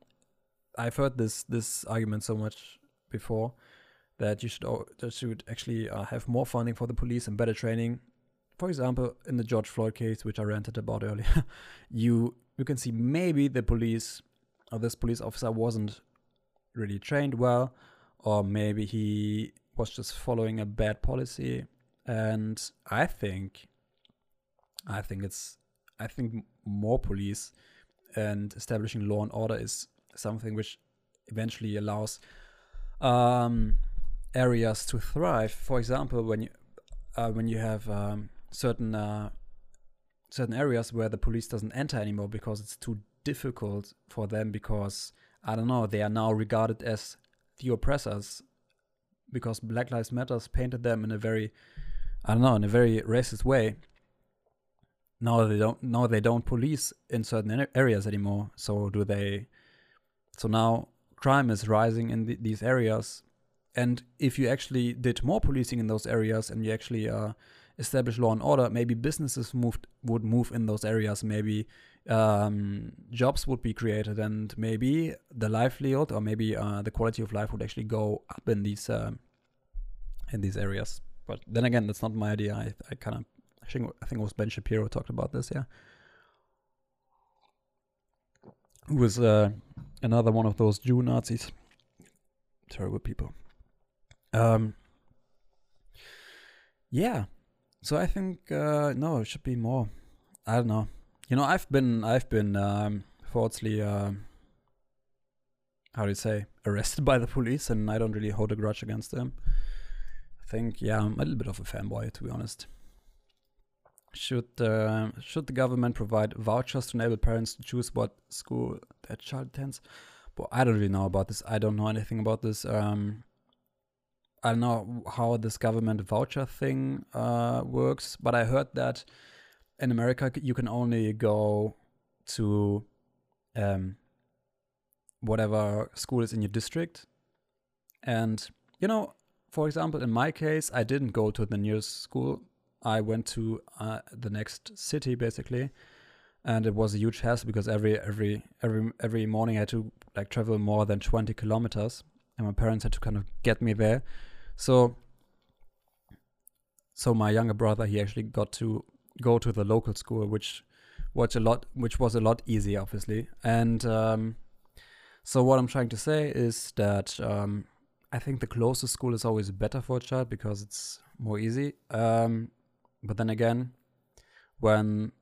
[SPEAKER 2] I've heard this this argument so much before that you should that should actually uh, have more funding for the police and better training. For example, in the George Floyd case, which I ranted about earlier, you you can see maybe the police or this police officer wasn't really trained well, or maybe he was just following a bad policy. And I think, I think it's, I think more police and establishing law and order is something which eventually allows um, areas to thrive. For example, when you uh, when you have um, certain uh, certain areas where the police doesn't enter anymore because it's too difficult for them because I don't know they are now regarded as the oppressors because Black Lives Matters painted them in a very I don't know in a very racist way. Now they don't now they don't police in certain areas anymore. So do they? So now crime is rising in the, these areas, and if you actually did more policing in those areas and you actually uh, establish law and order, maybe businesses moved would move in those areas. Maybe um, jobs would be created, and maybe the livelihood or maybe uh, the quality of life would actually go up in these uh, in these areas. But then again, that's not my idea. I, I kind of I think I think it was Ben Shapiro talked about this. Yeah, who was uh, another one of those Jew Nazis. Terrible people. Um. Yeah, so I think uh, no, it should be more. I don't know. You know, I've been I've been um, falsely uh, how do you say arrested by the police, and I don't really hold a grudge against them. I think yeah, I'm a little bit of a fanboy to be honest. Should uh, should the government provide vouchers to enable parents to choose what school their child attends? But I don't really know about this. I don't know anything about this. Um, I don't know how this government voucher thing uh, works, but I heard that in America you can only go to um, whatever school is in your district. And, you know, for example, in my case, I didn't go to the nearest school. I went to uh, the next city basically, and it was a huge hassle because every every every every morning I had to like travel more than twenty kilometers, and my parents had to kind of get me there. So so my younger brother he actually got to go to the local school, which was a lot which was a lot easier, obviously. And um, so what I'm trying to say is that um, I think the closest school is always better for a child because it's more easy. Um, but then again, when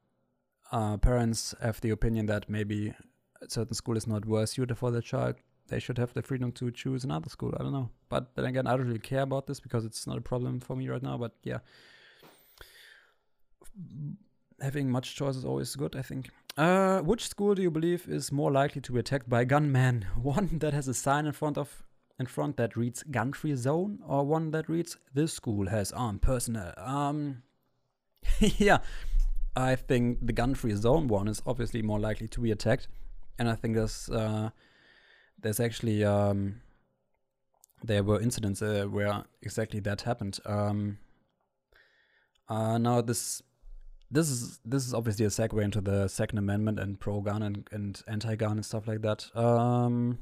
[SPEAKER 2] uh, parents have the opinion that maybe a certain school is not well suited for their child, they should have the freedom to choose another school. I don't know. But then again, I don't really care about this because it's not a problem for me right now. But yeah, having much choice is always good, I think. Uh, which school do you believe is more likely to be attacked by a gunman? One that has a sign in front of in front that reads gun free zone or one that reads this school has armed personnel um yeah i think the gun free zone one is obviously more likely to be attacked and i think there's uh, there's actually um, there were incidents uh, where exactly that happened. Um, uh, now this this is this is obviously a segue into the Second Amendment and pro gun and, and anti gun and stuff like that. Um,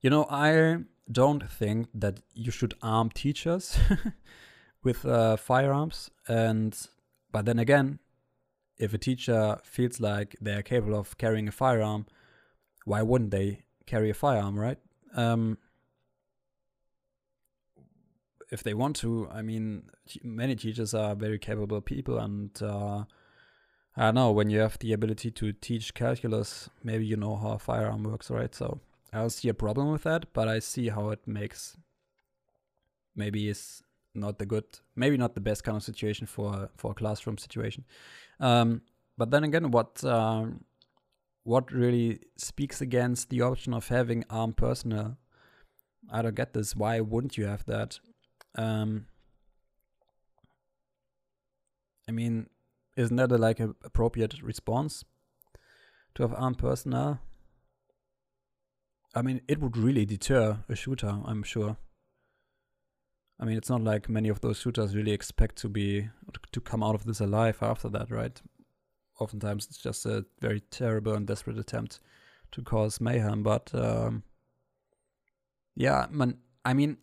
[SPEAKER 2] you know, I don't think that you should arm teachers with uh, firearms, and but then again, if a teacher feels like they are capable of carrying a firearm, why wouldn't they carry a firearm, right? Um, if they want to. I mean, many teachers are very capable people, and uh, I don't know when you have the ability to teach calculus, maybe you know how a firearm works, right? So I don't see a problem with that, but I see how it makes maybe it's not the good, maybe not the best kind of situation for for a classroom situation. Um, but then again, what um, what really speaks against the option of having armed personnel? I don't get this. Why wouldn't you have that? Um, I mean, isn't that a, like an appropriate response to have armed personnel? I mean, it would really deter a shooter, I'm sure. I mean, it's not like many of those shooters really expect to be to come out of this alive after that, right? Oftentimes, it's just a very terrible and desperate attempt to cause mayhem. But um, yeah, man, I mean,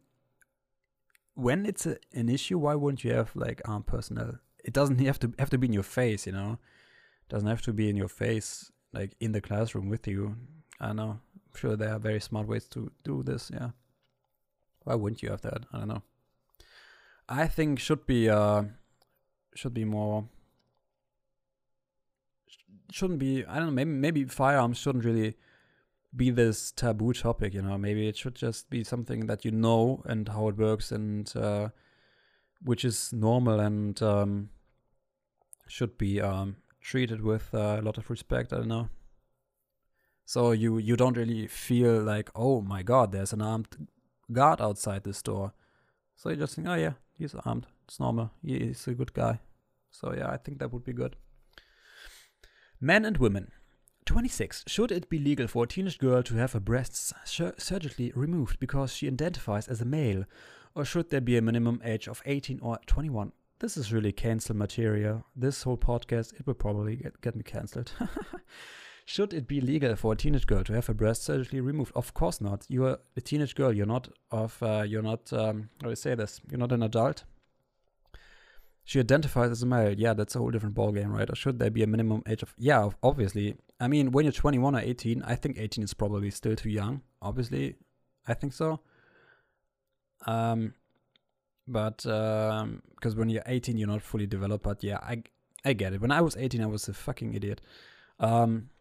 [SPEAKER 2] when it's a, an issue, why wouldn't you have like armed personnel? It doesn't have to have to be in your face, you know. It doesn't have to be in your face, like in the classroom with you. I know. I'm sure there are very smart ways to do this. Yeah. Why wouldn't you have that? I don't know. I think should be uh should be more shouldn't be I don't know maybe maybe firearms shouldn't really be this taboo topic you know maybe it should just be something that you know and how it works and uh, which is normal and um, should be um, treated with uh, a lot of respect I don't know so you you don't really feel like oh my god there's an armed guard outside this door so you just think oh yeah he's armed. It's normal. He's a good guy. So yeah, I think that would be good. Men and women. 26. Should it be legal for a teenage girl to have her breasts surgically removed because she identifies as a male? Or should there be a minimum age of 18 or 21? This is really cancel material. This whole podcast, it will probably get, get me cancelled. Should it be legal for a teenage girl to have her breast surgically removed? Of course not. You're a teenage girl. You're not of. Uh, you're not. Um, how do I say this? You're not an adult. She identifies as a male. Yeah, that's a whole different ballgame, right? Or should there be a minimum age of? Yeah, obviously. I mean, when you're 21 or 18, I think 18 is probably still too young. Obviously, I think so. Um, but because um, when you're 18, you're not fully developed. But yeah, I I get it. When I was 18, I was a fucking idiot. Um,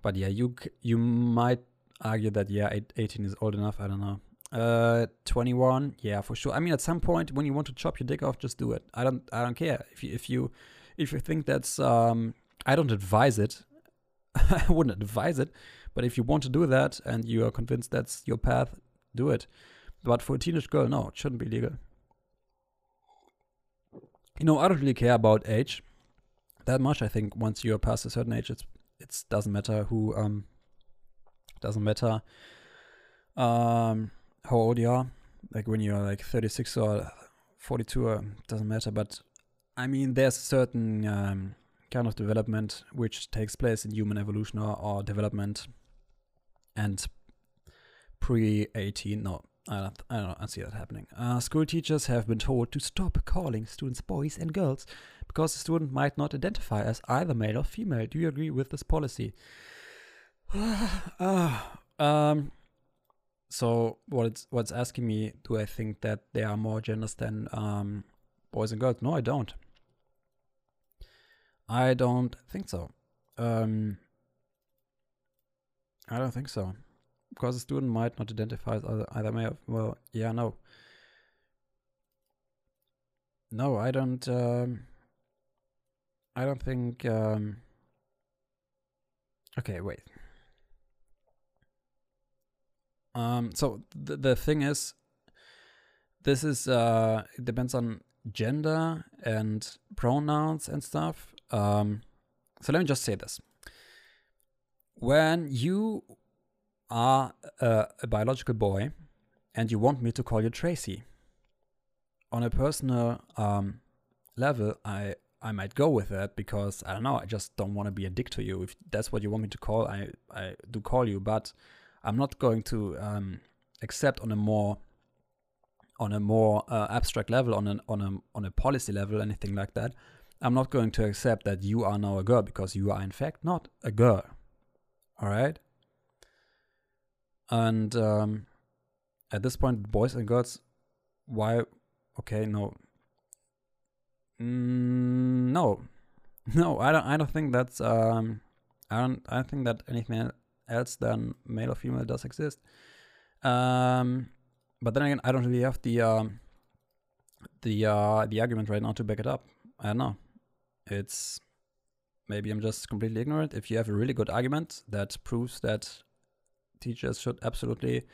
[SPEAKER 2] but yeah, you you might argue that yeah, 18 is old enough. I don't know. Uh, 21, yeah, for sure. I mean, at some point when you want to chop your dick off, just do it. I don't I don't care if you if you if you think that's um I don't advise it. I wouldn't advise it, but if you want to do that and you are convinced that's your path, do it. But for a teenage girl, no, it shouldn't be legal. You know, I don't really care about age that much. I think once you're past a certain age, it's it doesn't matter who um doesn't matter um how old you are like when you're like 36 or 42 uh, doesn't matter but i mean there's a certain um, kind of development which takes place in human evolution or, or development and pre 18 no I don't, I don't, I see that happening. Uh, school teachers have been told to stop calling students boys and girls because the student might not identify as either male or female. Do you agree with this policy? uh, um, so what it's what's asking me, do I think that there are more genders than um, boys and girls? No, I don't. I don't think so. Um, I don't think so because a student might not identify as either, either male. Well, yeah, no. No, I don't. Um, I don't think. Um, okay, wait. Um, so the the thing is, this is uh, it depends on gender and pronouns and stuff. Um, so let me just say this: when you are a, a biological boy and you want me to call you Tracy, on a personal um, level, I I might go with that because I don't know. I just don't want to be a dick to you. If that's what you want me to call, I I do call you. But I'm not going to um, accept on a more on a more uh, abstract level, on an on a on a policy level, anything like that. I'm not going to accept that you are now a girl because you are in fact not a girl. All right. And um, at this point, boys and girls why? Okay, no. Mm, no, no, I don't. I don't think that's. Um, I don't. I think that anything else than male or female does exist. Um, but then again, I don't really have the um, the uh, the argument right now to back it up. I don't know. It's maybe I'm just completely ignorant. If you have a really good argument that proves that teachers should absolutely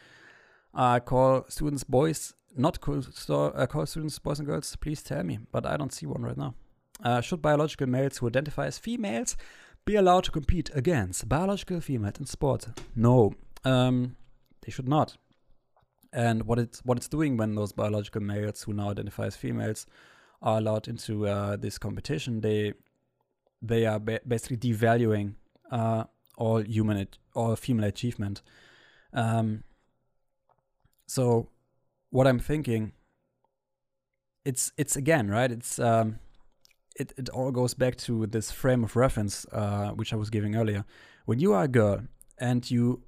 [SPEAKER 2] uh, call students boys, not call, uh, call students boys and girls, please tell me. But I don't see one right now. Uh, should biological males who identify as females be allowed to compete against biological females in sport? No, um, they should not. And what it's what it's doing when those biological males who now identify as females are allowed into uh, this competition, they they are ba basically devaluing uh, all human all female achievement. Um, so what I'm thinking, it's it's again right. It's um, it it all goes back to this frame of reference uh, which I was giving earlier. When you are a girl and you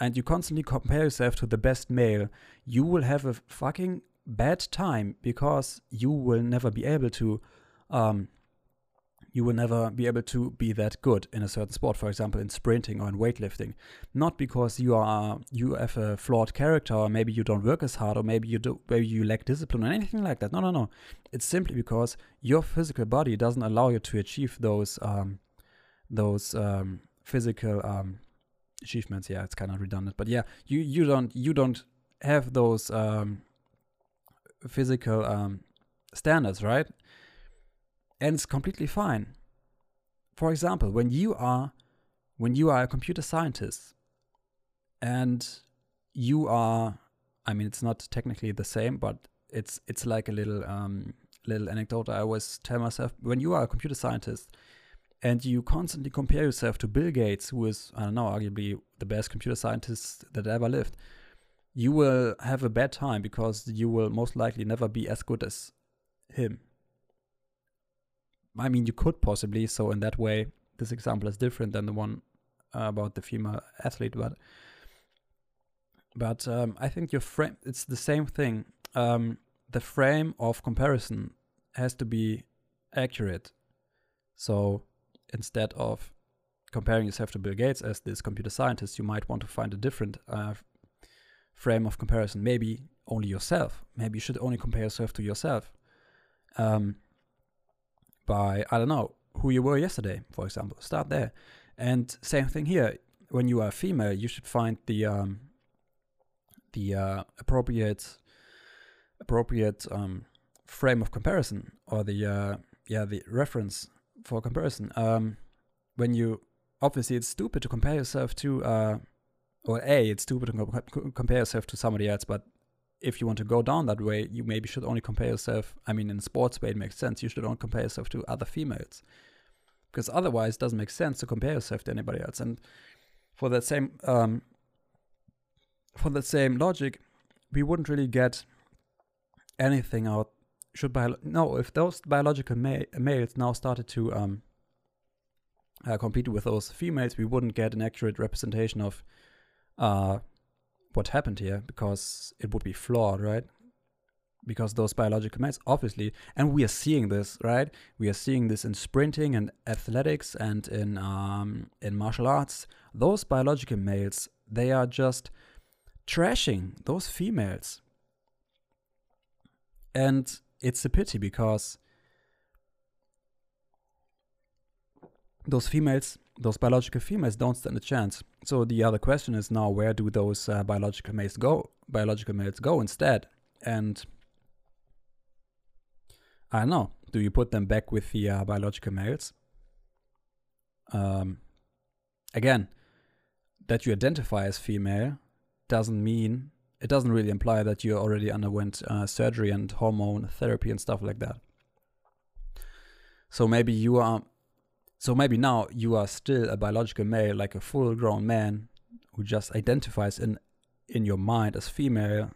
[SPEAKER 2] and you constantly compare yourself to the best male, you will have a fucking bad time because you will never be able to um, you will never be able to be that good in a certain sport, for example, in sprinting or in weightlifting. Not because you are you have a flawed character, or maybe you don't work as hard, or maybe you do maybe you lack discipline or anything like that. No, no, no. It's simply because your physical body doesn't allow you to achieve those um, those um, physical um, achievements. Yeah, it's kind of redundant, but yeah, you you don't you don't have those um, physical um, standards, right? And it's completely fine. For example, when you are when you are a computer scientist and you are I mean it's not technically the same, but it's it's like a little um, little anecdote I always tell myself when you are a computer scientist and you constantly compare yourself to Bill Gates, who is, I don't know, arguably the best computer scientist that ever lived, you will have a bad time because you will most likely never be as good as him. I mean, you could possibly. So in that way, this example is different than the one uh, about the female athlete. But but um, I think your frame it's the same thing. Um, the frame of comparison has to be accurate. So instead of comparing yourself to Bill Gates as this computer scientist, you might want to find a different uh, frame of comparison. Maybe only yourself. Maybe you should only compare yourself to yourself. Um, by, I don't know, who you were yesterday, for example. Start there. And same thing here. When you are female, you should find the um, the uh, appropriate appropriate um, frame of comparison or the uh, yeah the reference for comparison. Um, when you obviously it's stupid to compare yourself to uh, or a it's stupid to co- compare yourself to somebody else, but if you want to go down that way, you maybe should only compare yourself. I mean, in sports way, it makes sense. You should only compare yourself to other females, because otherwise, it doesn't make sense to compare yourself to anybody else. And for that same um, for that same logic, we wouldn't really get anything out. Should bio- no, if those biological ma- males now started to um, uh, compete with those females, we wouldn't get an accurate representation of uh, what happened here because it would be flawed, right? Because those biological males, obviously, and we are seeing this, right? We are seeing this in sprinting and athletics and in um, in martial arts. Those biological males, they are just trashing those females, and it's a pity because those females those biological females don't stand a chance. So the other question is now, where do those uh, biological males go? Biological males go instead, and I don't know. Do you put them back with the uh, biological males? Um, again, that you identify as female doesn't mean it doesn't really imply that you already underwent uh, surgery and hormone therapy and stuff like that. So maybe you are so maybe now you are still a biological male, like a full grown man who just identifies in in your mind as female.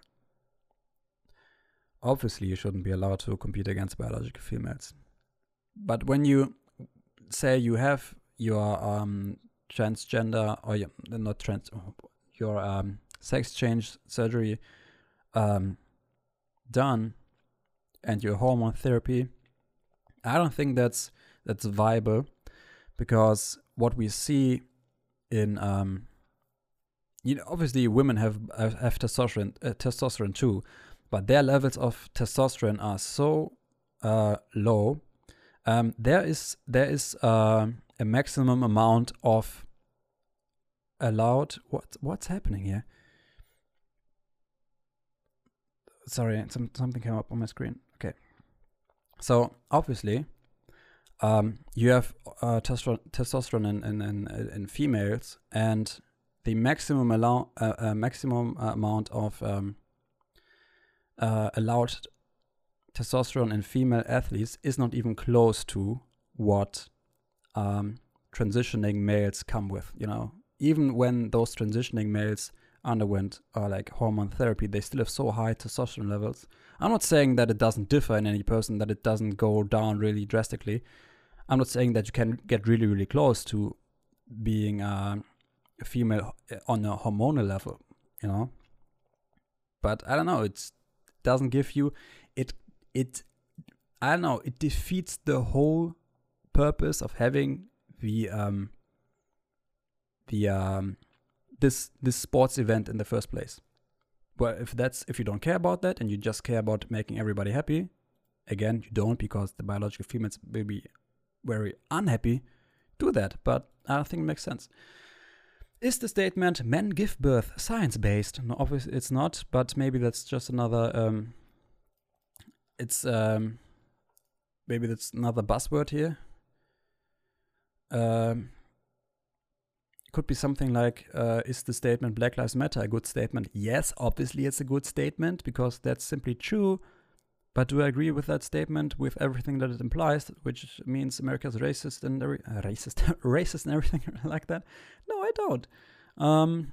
[SPEAKER 2] Obviously, you shouldn't be allowed to compete against biological females. But when you say you have your um, transgender or your, not trans, your um, sex change surgery um, done and your hormone therapy, I don't think that's that's viable because what we see in um, you know obviously women have have testosterone uh, testosterone too, but their levels of testosterone are so uh, low. Um, there is there is uh, a maximum amount of allowed. What what's happening here? Sorry, some, something came up on my screen. Okay, so obviously, um, you have uh, testosterone in, in, in, in, females, and the maximum allow uh, uh, maximum amount of um, uh, allowed testosterone in female athletes is not even close to what um, transitioning males come with. You know, even when those transitioning males underwent uh, like hormone therapy, they still have so high testosterone levels. I'm not saying that it doesn't differ in any person, that it doesn't go down really drastically. I'm not saying that you can get really, really close to being a female uh, on a hormonal level, you know. But I don't know. It doesn't give you it. It I don't know. It defeats the whole purpose of having the um the um this this sports event in the first place. Well, if that's if you don't care about that and you just care about making everybody happy, again, you don't because the biological females will be very unhappy. Do that, but I think it makes sense. Is the statement "men give birth" science-based? No, obviously it's not, but maybe that's just another. Um, it's um, maybe that's another buzzword here. Um, could be something like uh, Is the statement Black Lives Matter a good statement? Yes, obviously it's a good statement because that's simply true. But do I agree with that statement with everything that it implies, which means America's racist and uh, racist, racist and everything like that? No, I don't. Um,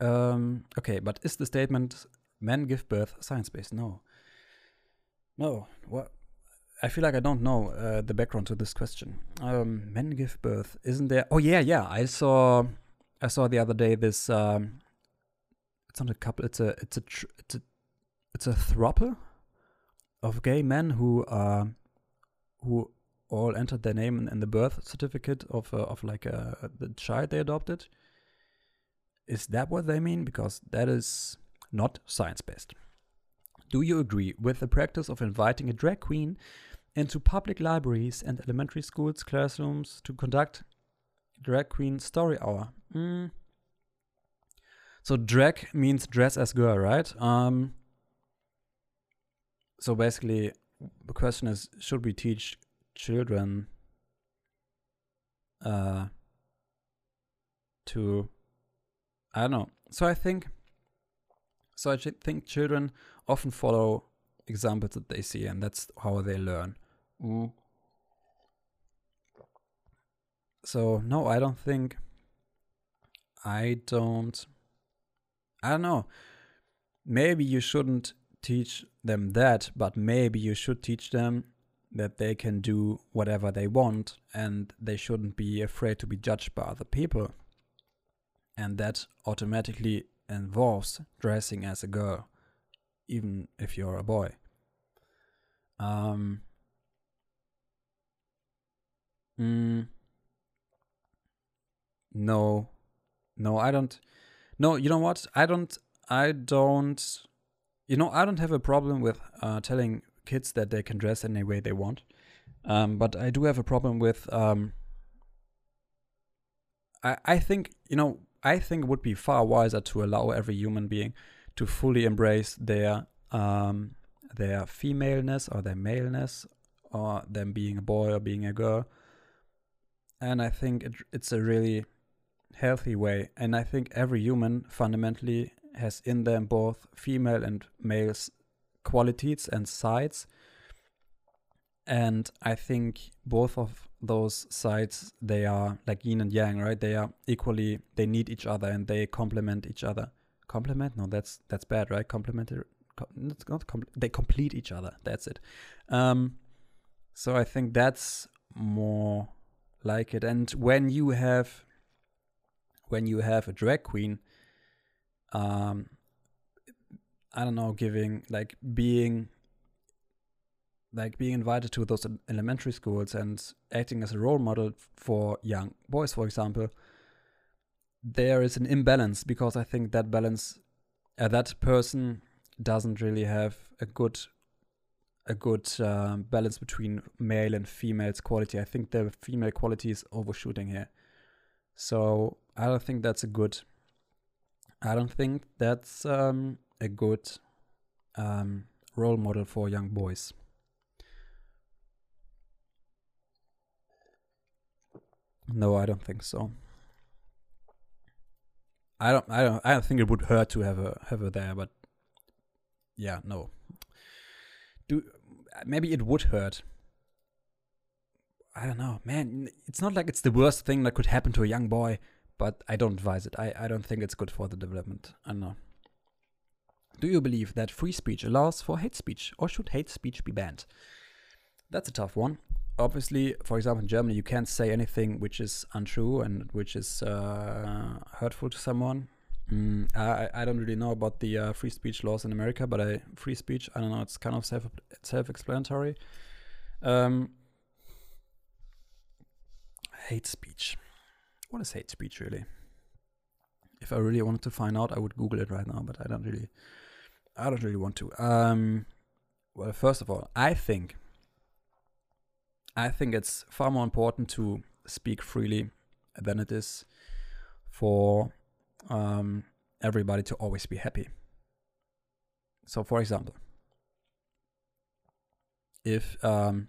[SPEAKER 2] um, okay, but is the statement "men give birth" science-based? No. No. What? I feel like I don't know uh, the background to this question. Um, men give birth, isn't there? Oh yeah, yeah. I saw, I saw the other day this. Um, it's not a couple. It's a, it's a, tr- it's a, it's a throuple of gay men who, uh, who all entered their name in, in the birth certificate of uh, of like uh, the child they adopted. Is that what they mean? Because that is not science based. Do you agree with the practice of inviting a drag queen into public libraries and elementary schools classrooms to conduct drag queen story hour. Mm. So drag means dress as girl, right? Um, so basically, the question is: Should we teach children uh, to? I don't know. So I think. So I think children often follow examples that they see, and that's how they learn. Mm. So no, I don't think. I don't. I don't know. Maybe you shouldn't teach them that, but maybe you should teach them that they can do whatever they want and they shouldn't be afraid to be judged by other people. And that automatically involves dressing as a girl, even if you're a boy. Um, mm, no, no, I don't. No, you know what? I don't. I don't. You know, I don't have a problem with uh, telling kids that they can dress any way they want. Um, but I do have a problem with. Um, I I think you know I think it would be far wiser to allow every human being to fully embrace their um, their femaleness or their maleness or them being a boy or being a girl. And I think it, it's a really healthy way. And I think every human fundamentally has in them both female and male qualities and sides. And I think both of those sides, they are like yin and yang, right? They are equally, they need each other and they complement each other. Complement? No, that's that's bad, right? Complementary it's not com- they complete each other. That's it. Um, so I think that's more like it. And when you have when you have a drag queen, um, I don't know, giving like being like being invited to those elementary schools and acting as a role model for young boys, for example, there is an imbalance because I think that balance, uh, that person doesn't really have a good, a good uh, balance between male and female's quality. I think the female quality is overshooting here, so I don't think that's a good. I don't think that's um, a good um, role model for young boys. No, I don't think so. I don't. I don't. I don't think it would hurt to have a have her there, but yeah, no. Do maybe it would hurt. I don't know, man. It's not like it's the worst thing that could happen to a young boy, but I don't advise it. I I don't think it's good for the development. I know. Do you believe that free speech allows for hate speech, or should hate speech be banned? That's a tough one obviously, for example, in Germany, you can't say anything which is untrue and which is uh, hurtful to someone. Mm, I, I don't really know about the uh, free speech laws in America, but I free speech. I don't know. It's kind of self self explanatory. Um, hate speech. What is hate speech really? If I really wanted to find out, I would Google it right now, but I don't really. I don't really want to. Um, well, first of all, I think I think it's far more important to speak freely than it is for um, everybody to always be happy. So, for example, if um,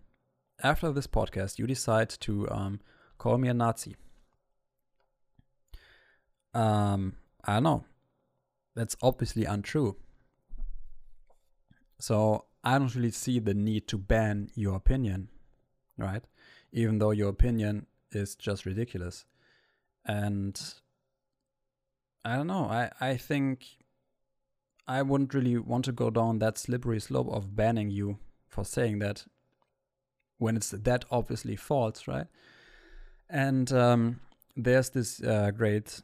[SPEAKER 2] after this podcast you decide to um, call me a Nazi, um, I don't know. That's obviously untrue. So I don't really see the need to ban your opinion right? Even though your opinion is just ridiculous. And I don't know, I, I think I wouldn't really want to go down that slippery slope of banning you for saying that when it's that obviously false, right? And um, there's this uh, great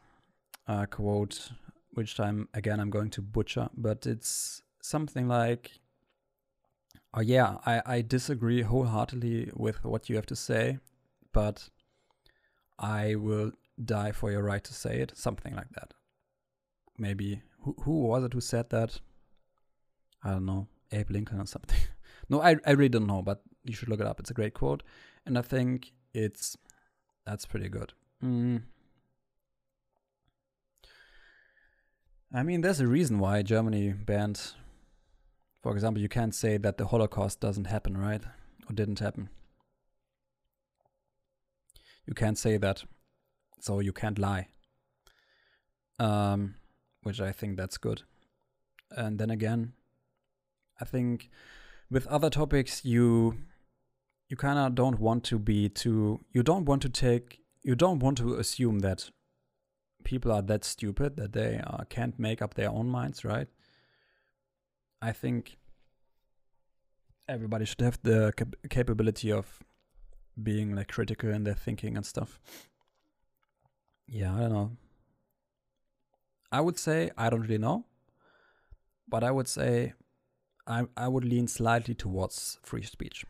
[SPEAKER 2] uh, quote, which time again I'm going to butcher, but it's something like Oh yeah, I, I disagree wholeheartedly with what you have to say, but I will die for your right to say it. Something like that. Maybe who who was it who said that? I don't know, Abe Lincoln or something. no, I I really don't know, but you should look it up. It's a great quote, and I think it's that's pretty good. Mm. I mean, there's a reason why Germany banned for example, you can't say that the Holocaust doesn't happen, right? Or didn't happen. You can't say that. So you can't lie. Um, which I think that's good. And then again, I think with other topics you you kind of don't want to be too you don't want to take you don't want to assume that people are that stupid that they uh, can't make up their own minds, right? I think everybody should have the cap- capability of being like critical in their thinking and stuff. Yeah, I don't know. I would say I don't really know, but I would say I I would lean slightly towards free speech.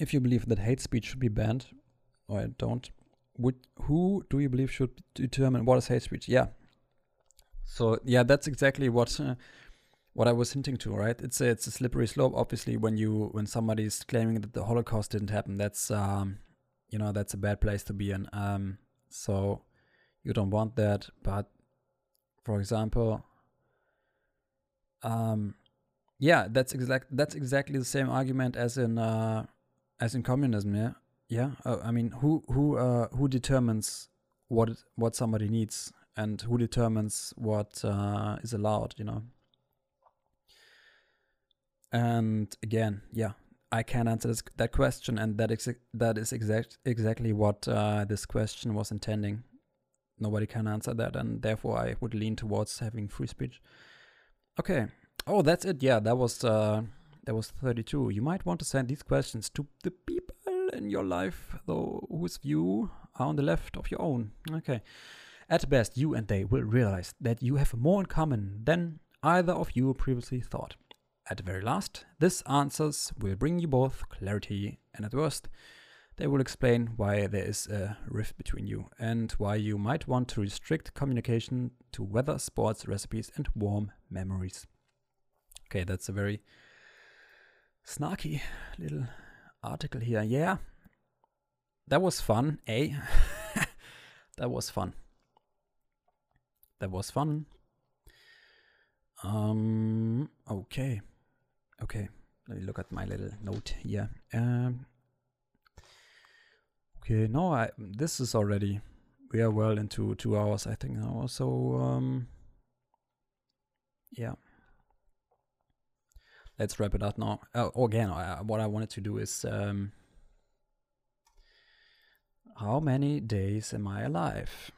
[SPEAKER 2] If you believe that hate speech should be banned, or I don't, would who do you believe should determine what is hate speech? Yeah, so yeah, that's exactly what uh, what I was hinting to, right? It's a, it's a slippery slope. Obviously, when you when somebody's claiming that the Holocaust didn't happen, that's um, you know that's a bad place to be in. Um, so you don't want that. But for example, um, yeah, that's exact that's exactly the same argument as in uh, as in communism. Yeah, yeah. Uh, I mean, who who uh, who determines what what somebody needs? and who determines what uh, is allowed, you know. And again, yeah, I can't answer this, that question, and that ex- that is exact exactly what uh, this question was intending. Nobody can answer that, and therefore I would lean towards having free speech. Okay. Oh, that's it. Yeah, that was uh, that was 32. You might want to send these questions to the people in your life, though, whose view are on the left of your own. Okay. At best, you and they will realize that you have more in common than either of you previously thought. At the very last, this answers will bring you both clarity, and at worst, they will explain why there is a rift between you and why you might want to restrict communication to weather, sports, recipes, and warm memories. Okay, that's a very snarky little article here. Yeah, that was fun, eh? that was fun. That was fun. Um, okay. Okay, let me look at my little note here. Um, okay, no, I this is already we are well into two hours, I think now. So um, yeah, let's wrap it up now. Uh, again, what I wanted to do is um, how many days am I alive?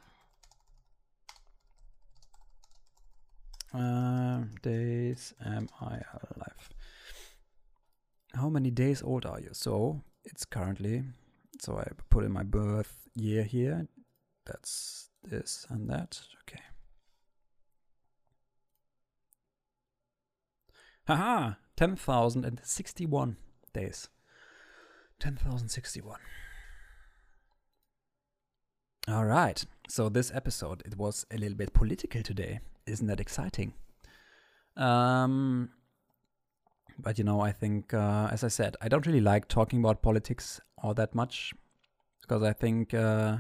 [SPEAKER 2] Uh, days am I alive? how many days old are you? So it's currently, so I put in my birth year here. That's this and that. Okay. Haha, 10,061 days. 10,061. All right. So this episode, it was a little bit political today. Isn't that exciting? Um, but you know, I think, uh, as I said, I don't really like talking about politics all that much because I think uh,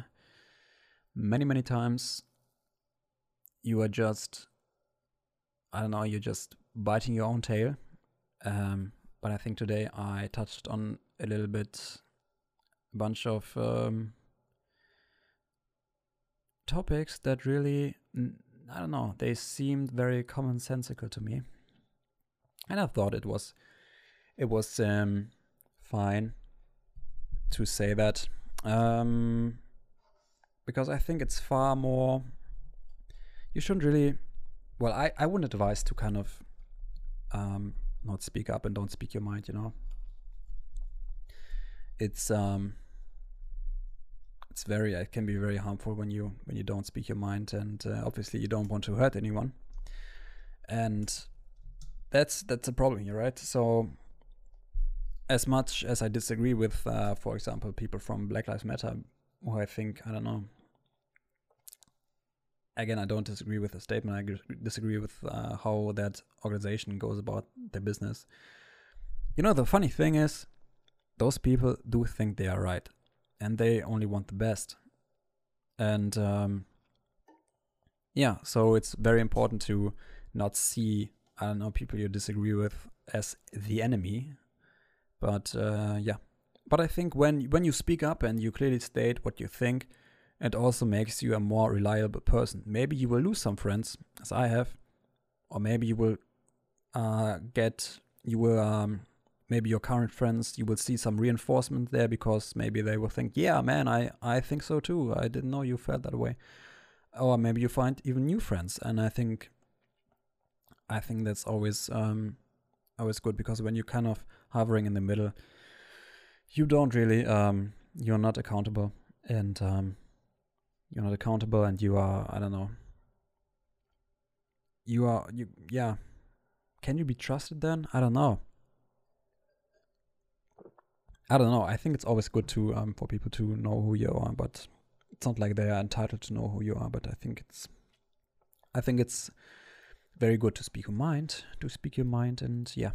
[SPEAKER 2] many, many times you are just, I don't know, you're just biting your own tail. Um, but I think today I touched on a little bit, a bunch of um, topics that really, I don't know, they seemed very commonsensical to me and I thought it was it was um, fine to say that um, because I think it's far more. You shouldn't really. Well, I I wouldn't advise to kind of um, not speak up and don't speak your mind. You know, it's um, it's very it can be very harmful when you when you don't speak your mind, and uh, obviously you don't want to hurt anyone. And that's that's a problem here, right? So as much as I disagree with, uh, for example, people from Black Lives Matter, who I think I don't know. Again, I don't disagree with the statement. I disagree with uh, how that organization goes about their business. You know, the funny thing is, those people do think they are right, and they only want the best. And um, yeah, so it's very important to not see I don't know people you disagree with as the enemy, but uh, yeah. But I think when when you speak up and you clearly state what you think, it also makes you a more reliable person. Maybe you will lose some friends, as I have, or maybe you will uh, get you will um, maybe your current friends you will see some reinforcement there because maybe they will think, yeah, man, I I think so too. I didn't know you felt that way, or maybe you find even new friends, and I think I think that's always um, always good because when you're kind of hovering in the middle, you don't really um, you're not accountable and um, you're not accountable and you are I don't know. You are you yeah. Can you be trusted then? I don't know. I don't know. I think it's always good to um, for people to know who you are but it's not like they are entitled to know who you are but I think it's I think it's very good to speak your mind, to speak your mind, and yeah,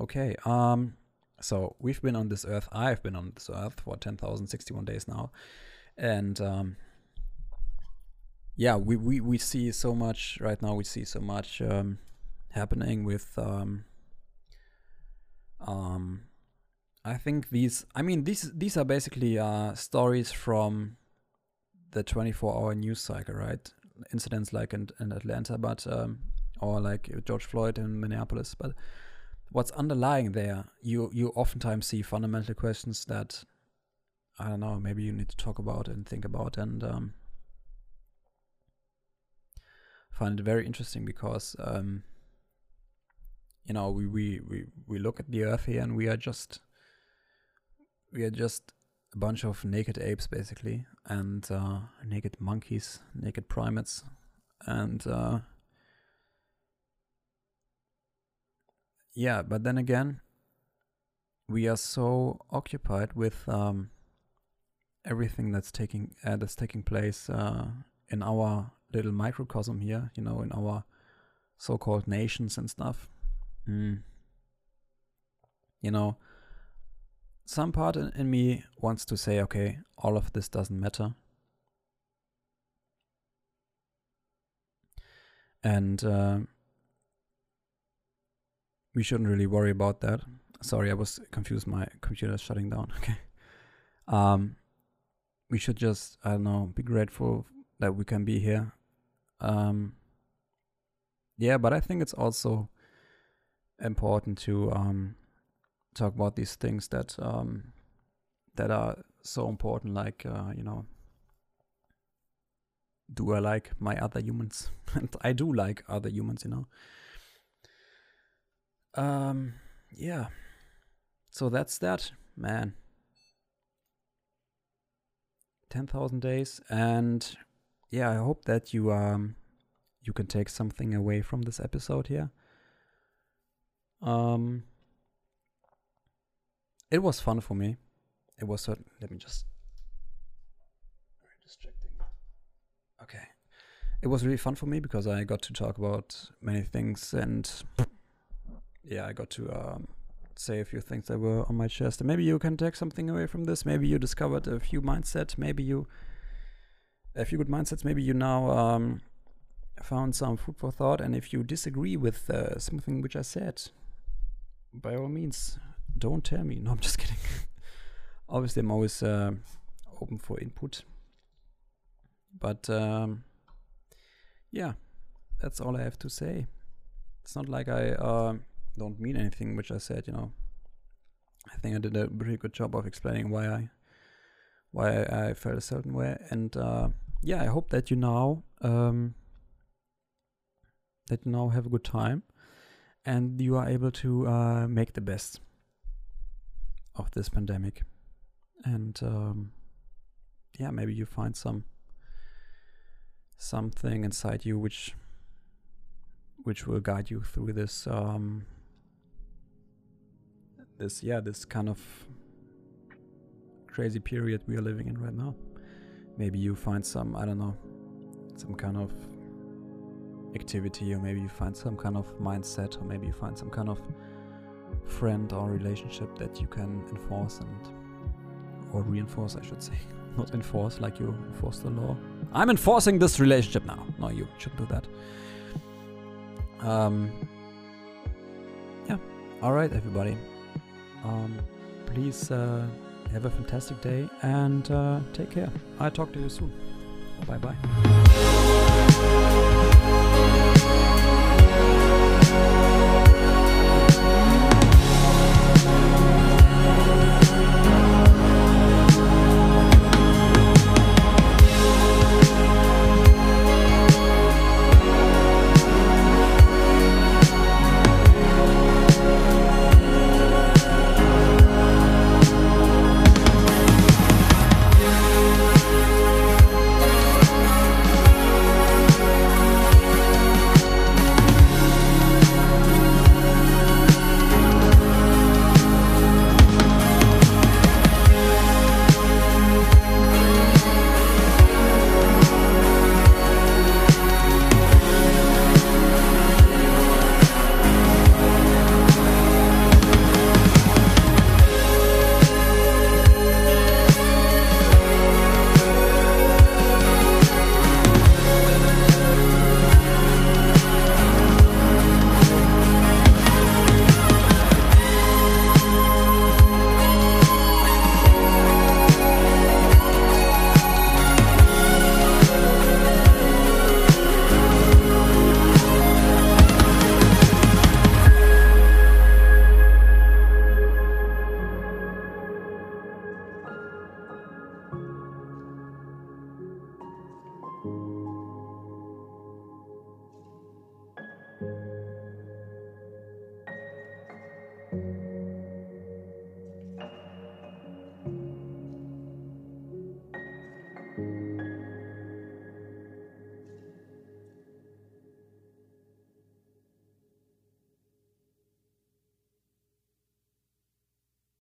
[SPEAKER 2] okay. Um, so we've been on this earth. I've been on this earth for ten thousand sixty-one days now, and um, yeah, we, we we see so much right now. We see so much um, happening with um, um, I think these. I mean, these these are basically uh, stories from the 24-hour news cycle, right? Incidents like in, in Atlanta, but um, or like George Floyd in Minneapolis. But what's underlying there, you you oftentimes see fundamental questions that I don't know. Maybe you need to talk about and think about, and um, find it very interesting because um, you know we, we we we look at the Earth here, and we are just we are just a bunch of naked apes basically, and uh, naked monkeys, naked primates, and uh, yeah. But then again, we are so occupied with um, everything that's taking uh, that's taking place uh, in our little microcosm here. You know, in our so-called nations and stuff. Mm. You know, some part in, in me wants to say, okay, all of this doesn't matter. And uh, we shouldn't really worry about that. Sorry, I was confused. My computer is shutting down. Okay. Um, we should just, I don't know, be grateful that we can be here. Um, yeah, but I think it's also important to um, talk about these things that um, that are so important, like uh, you know, do I like my other humans? and I do like other humans, you know. Um, yeah. So that's that, man. Ten thousand days, and yeah, I hope that you um you can take something away from this episode here. Um, it was fun for me. It was certain. Let me just. Very distracting. Okay, it was really fun for me because I got to talk about many things and yeah, I got to um, say a few things that were on my chest. And maybe you can take something away from this. Maybe you discovered a few mindset. Maybe you a few good mindsets. Maybe you now um, found some food for thought. And if you disagree with uh, something which I said, by all means, don't tell me. No, I'm just kidding. Obviously, I'm always uh, open for input. But um, yeah, that's all I have to say. It's not like I uh, don't mean anything which I said. You know, I think I did a pretty good job of explaining why I why I felt a certain way. And uh, yeah, I hope that you now um, that you now have a good time and you are able to uh, make the best of this pandemic. And um, yeah, maybe you find some something inside you which which will guide you through this um, this yeah this kind of crazy period we are living in right now. Maybe you find some I don't know some kind of activity or maybe you find some kind of mindset or maybe you find some kind of friend or relationship that you can enforce and or reinforce I should say. Not enforce like you enforce the law. I'm enforcing this relationship now. No you should do that. Um yeah. All right everybody. Um please uh, have a fantastic day and uh, take care. I talk to you soon. Bye bye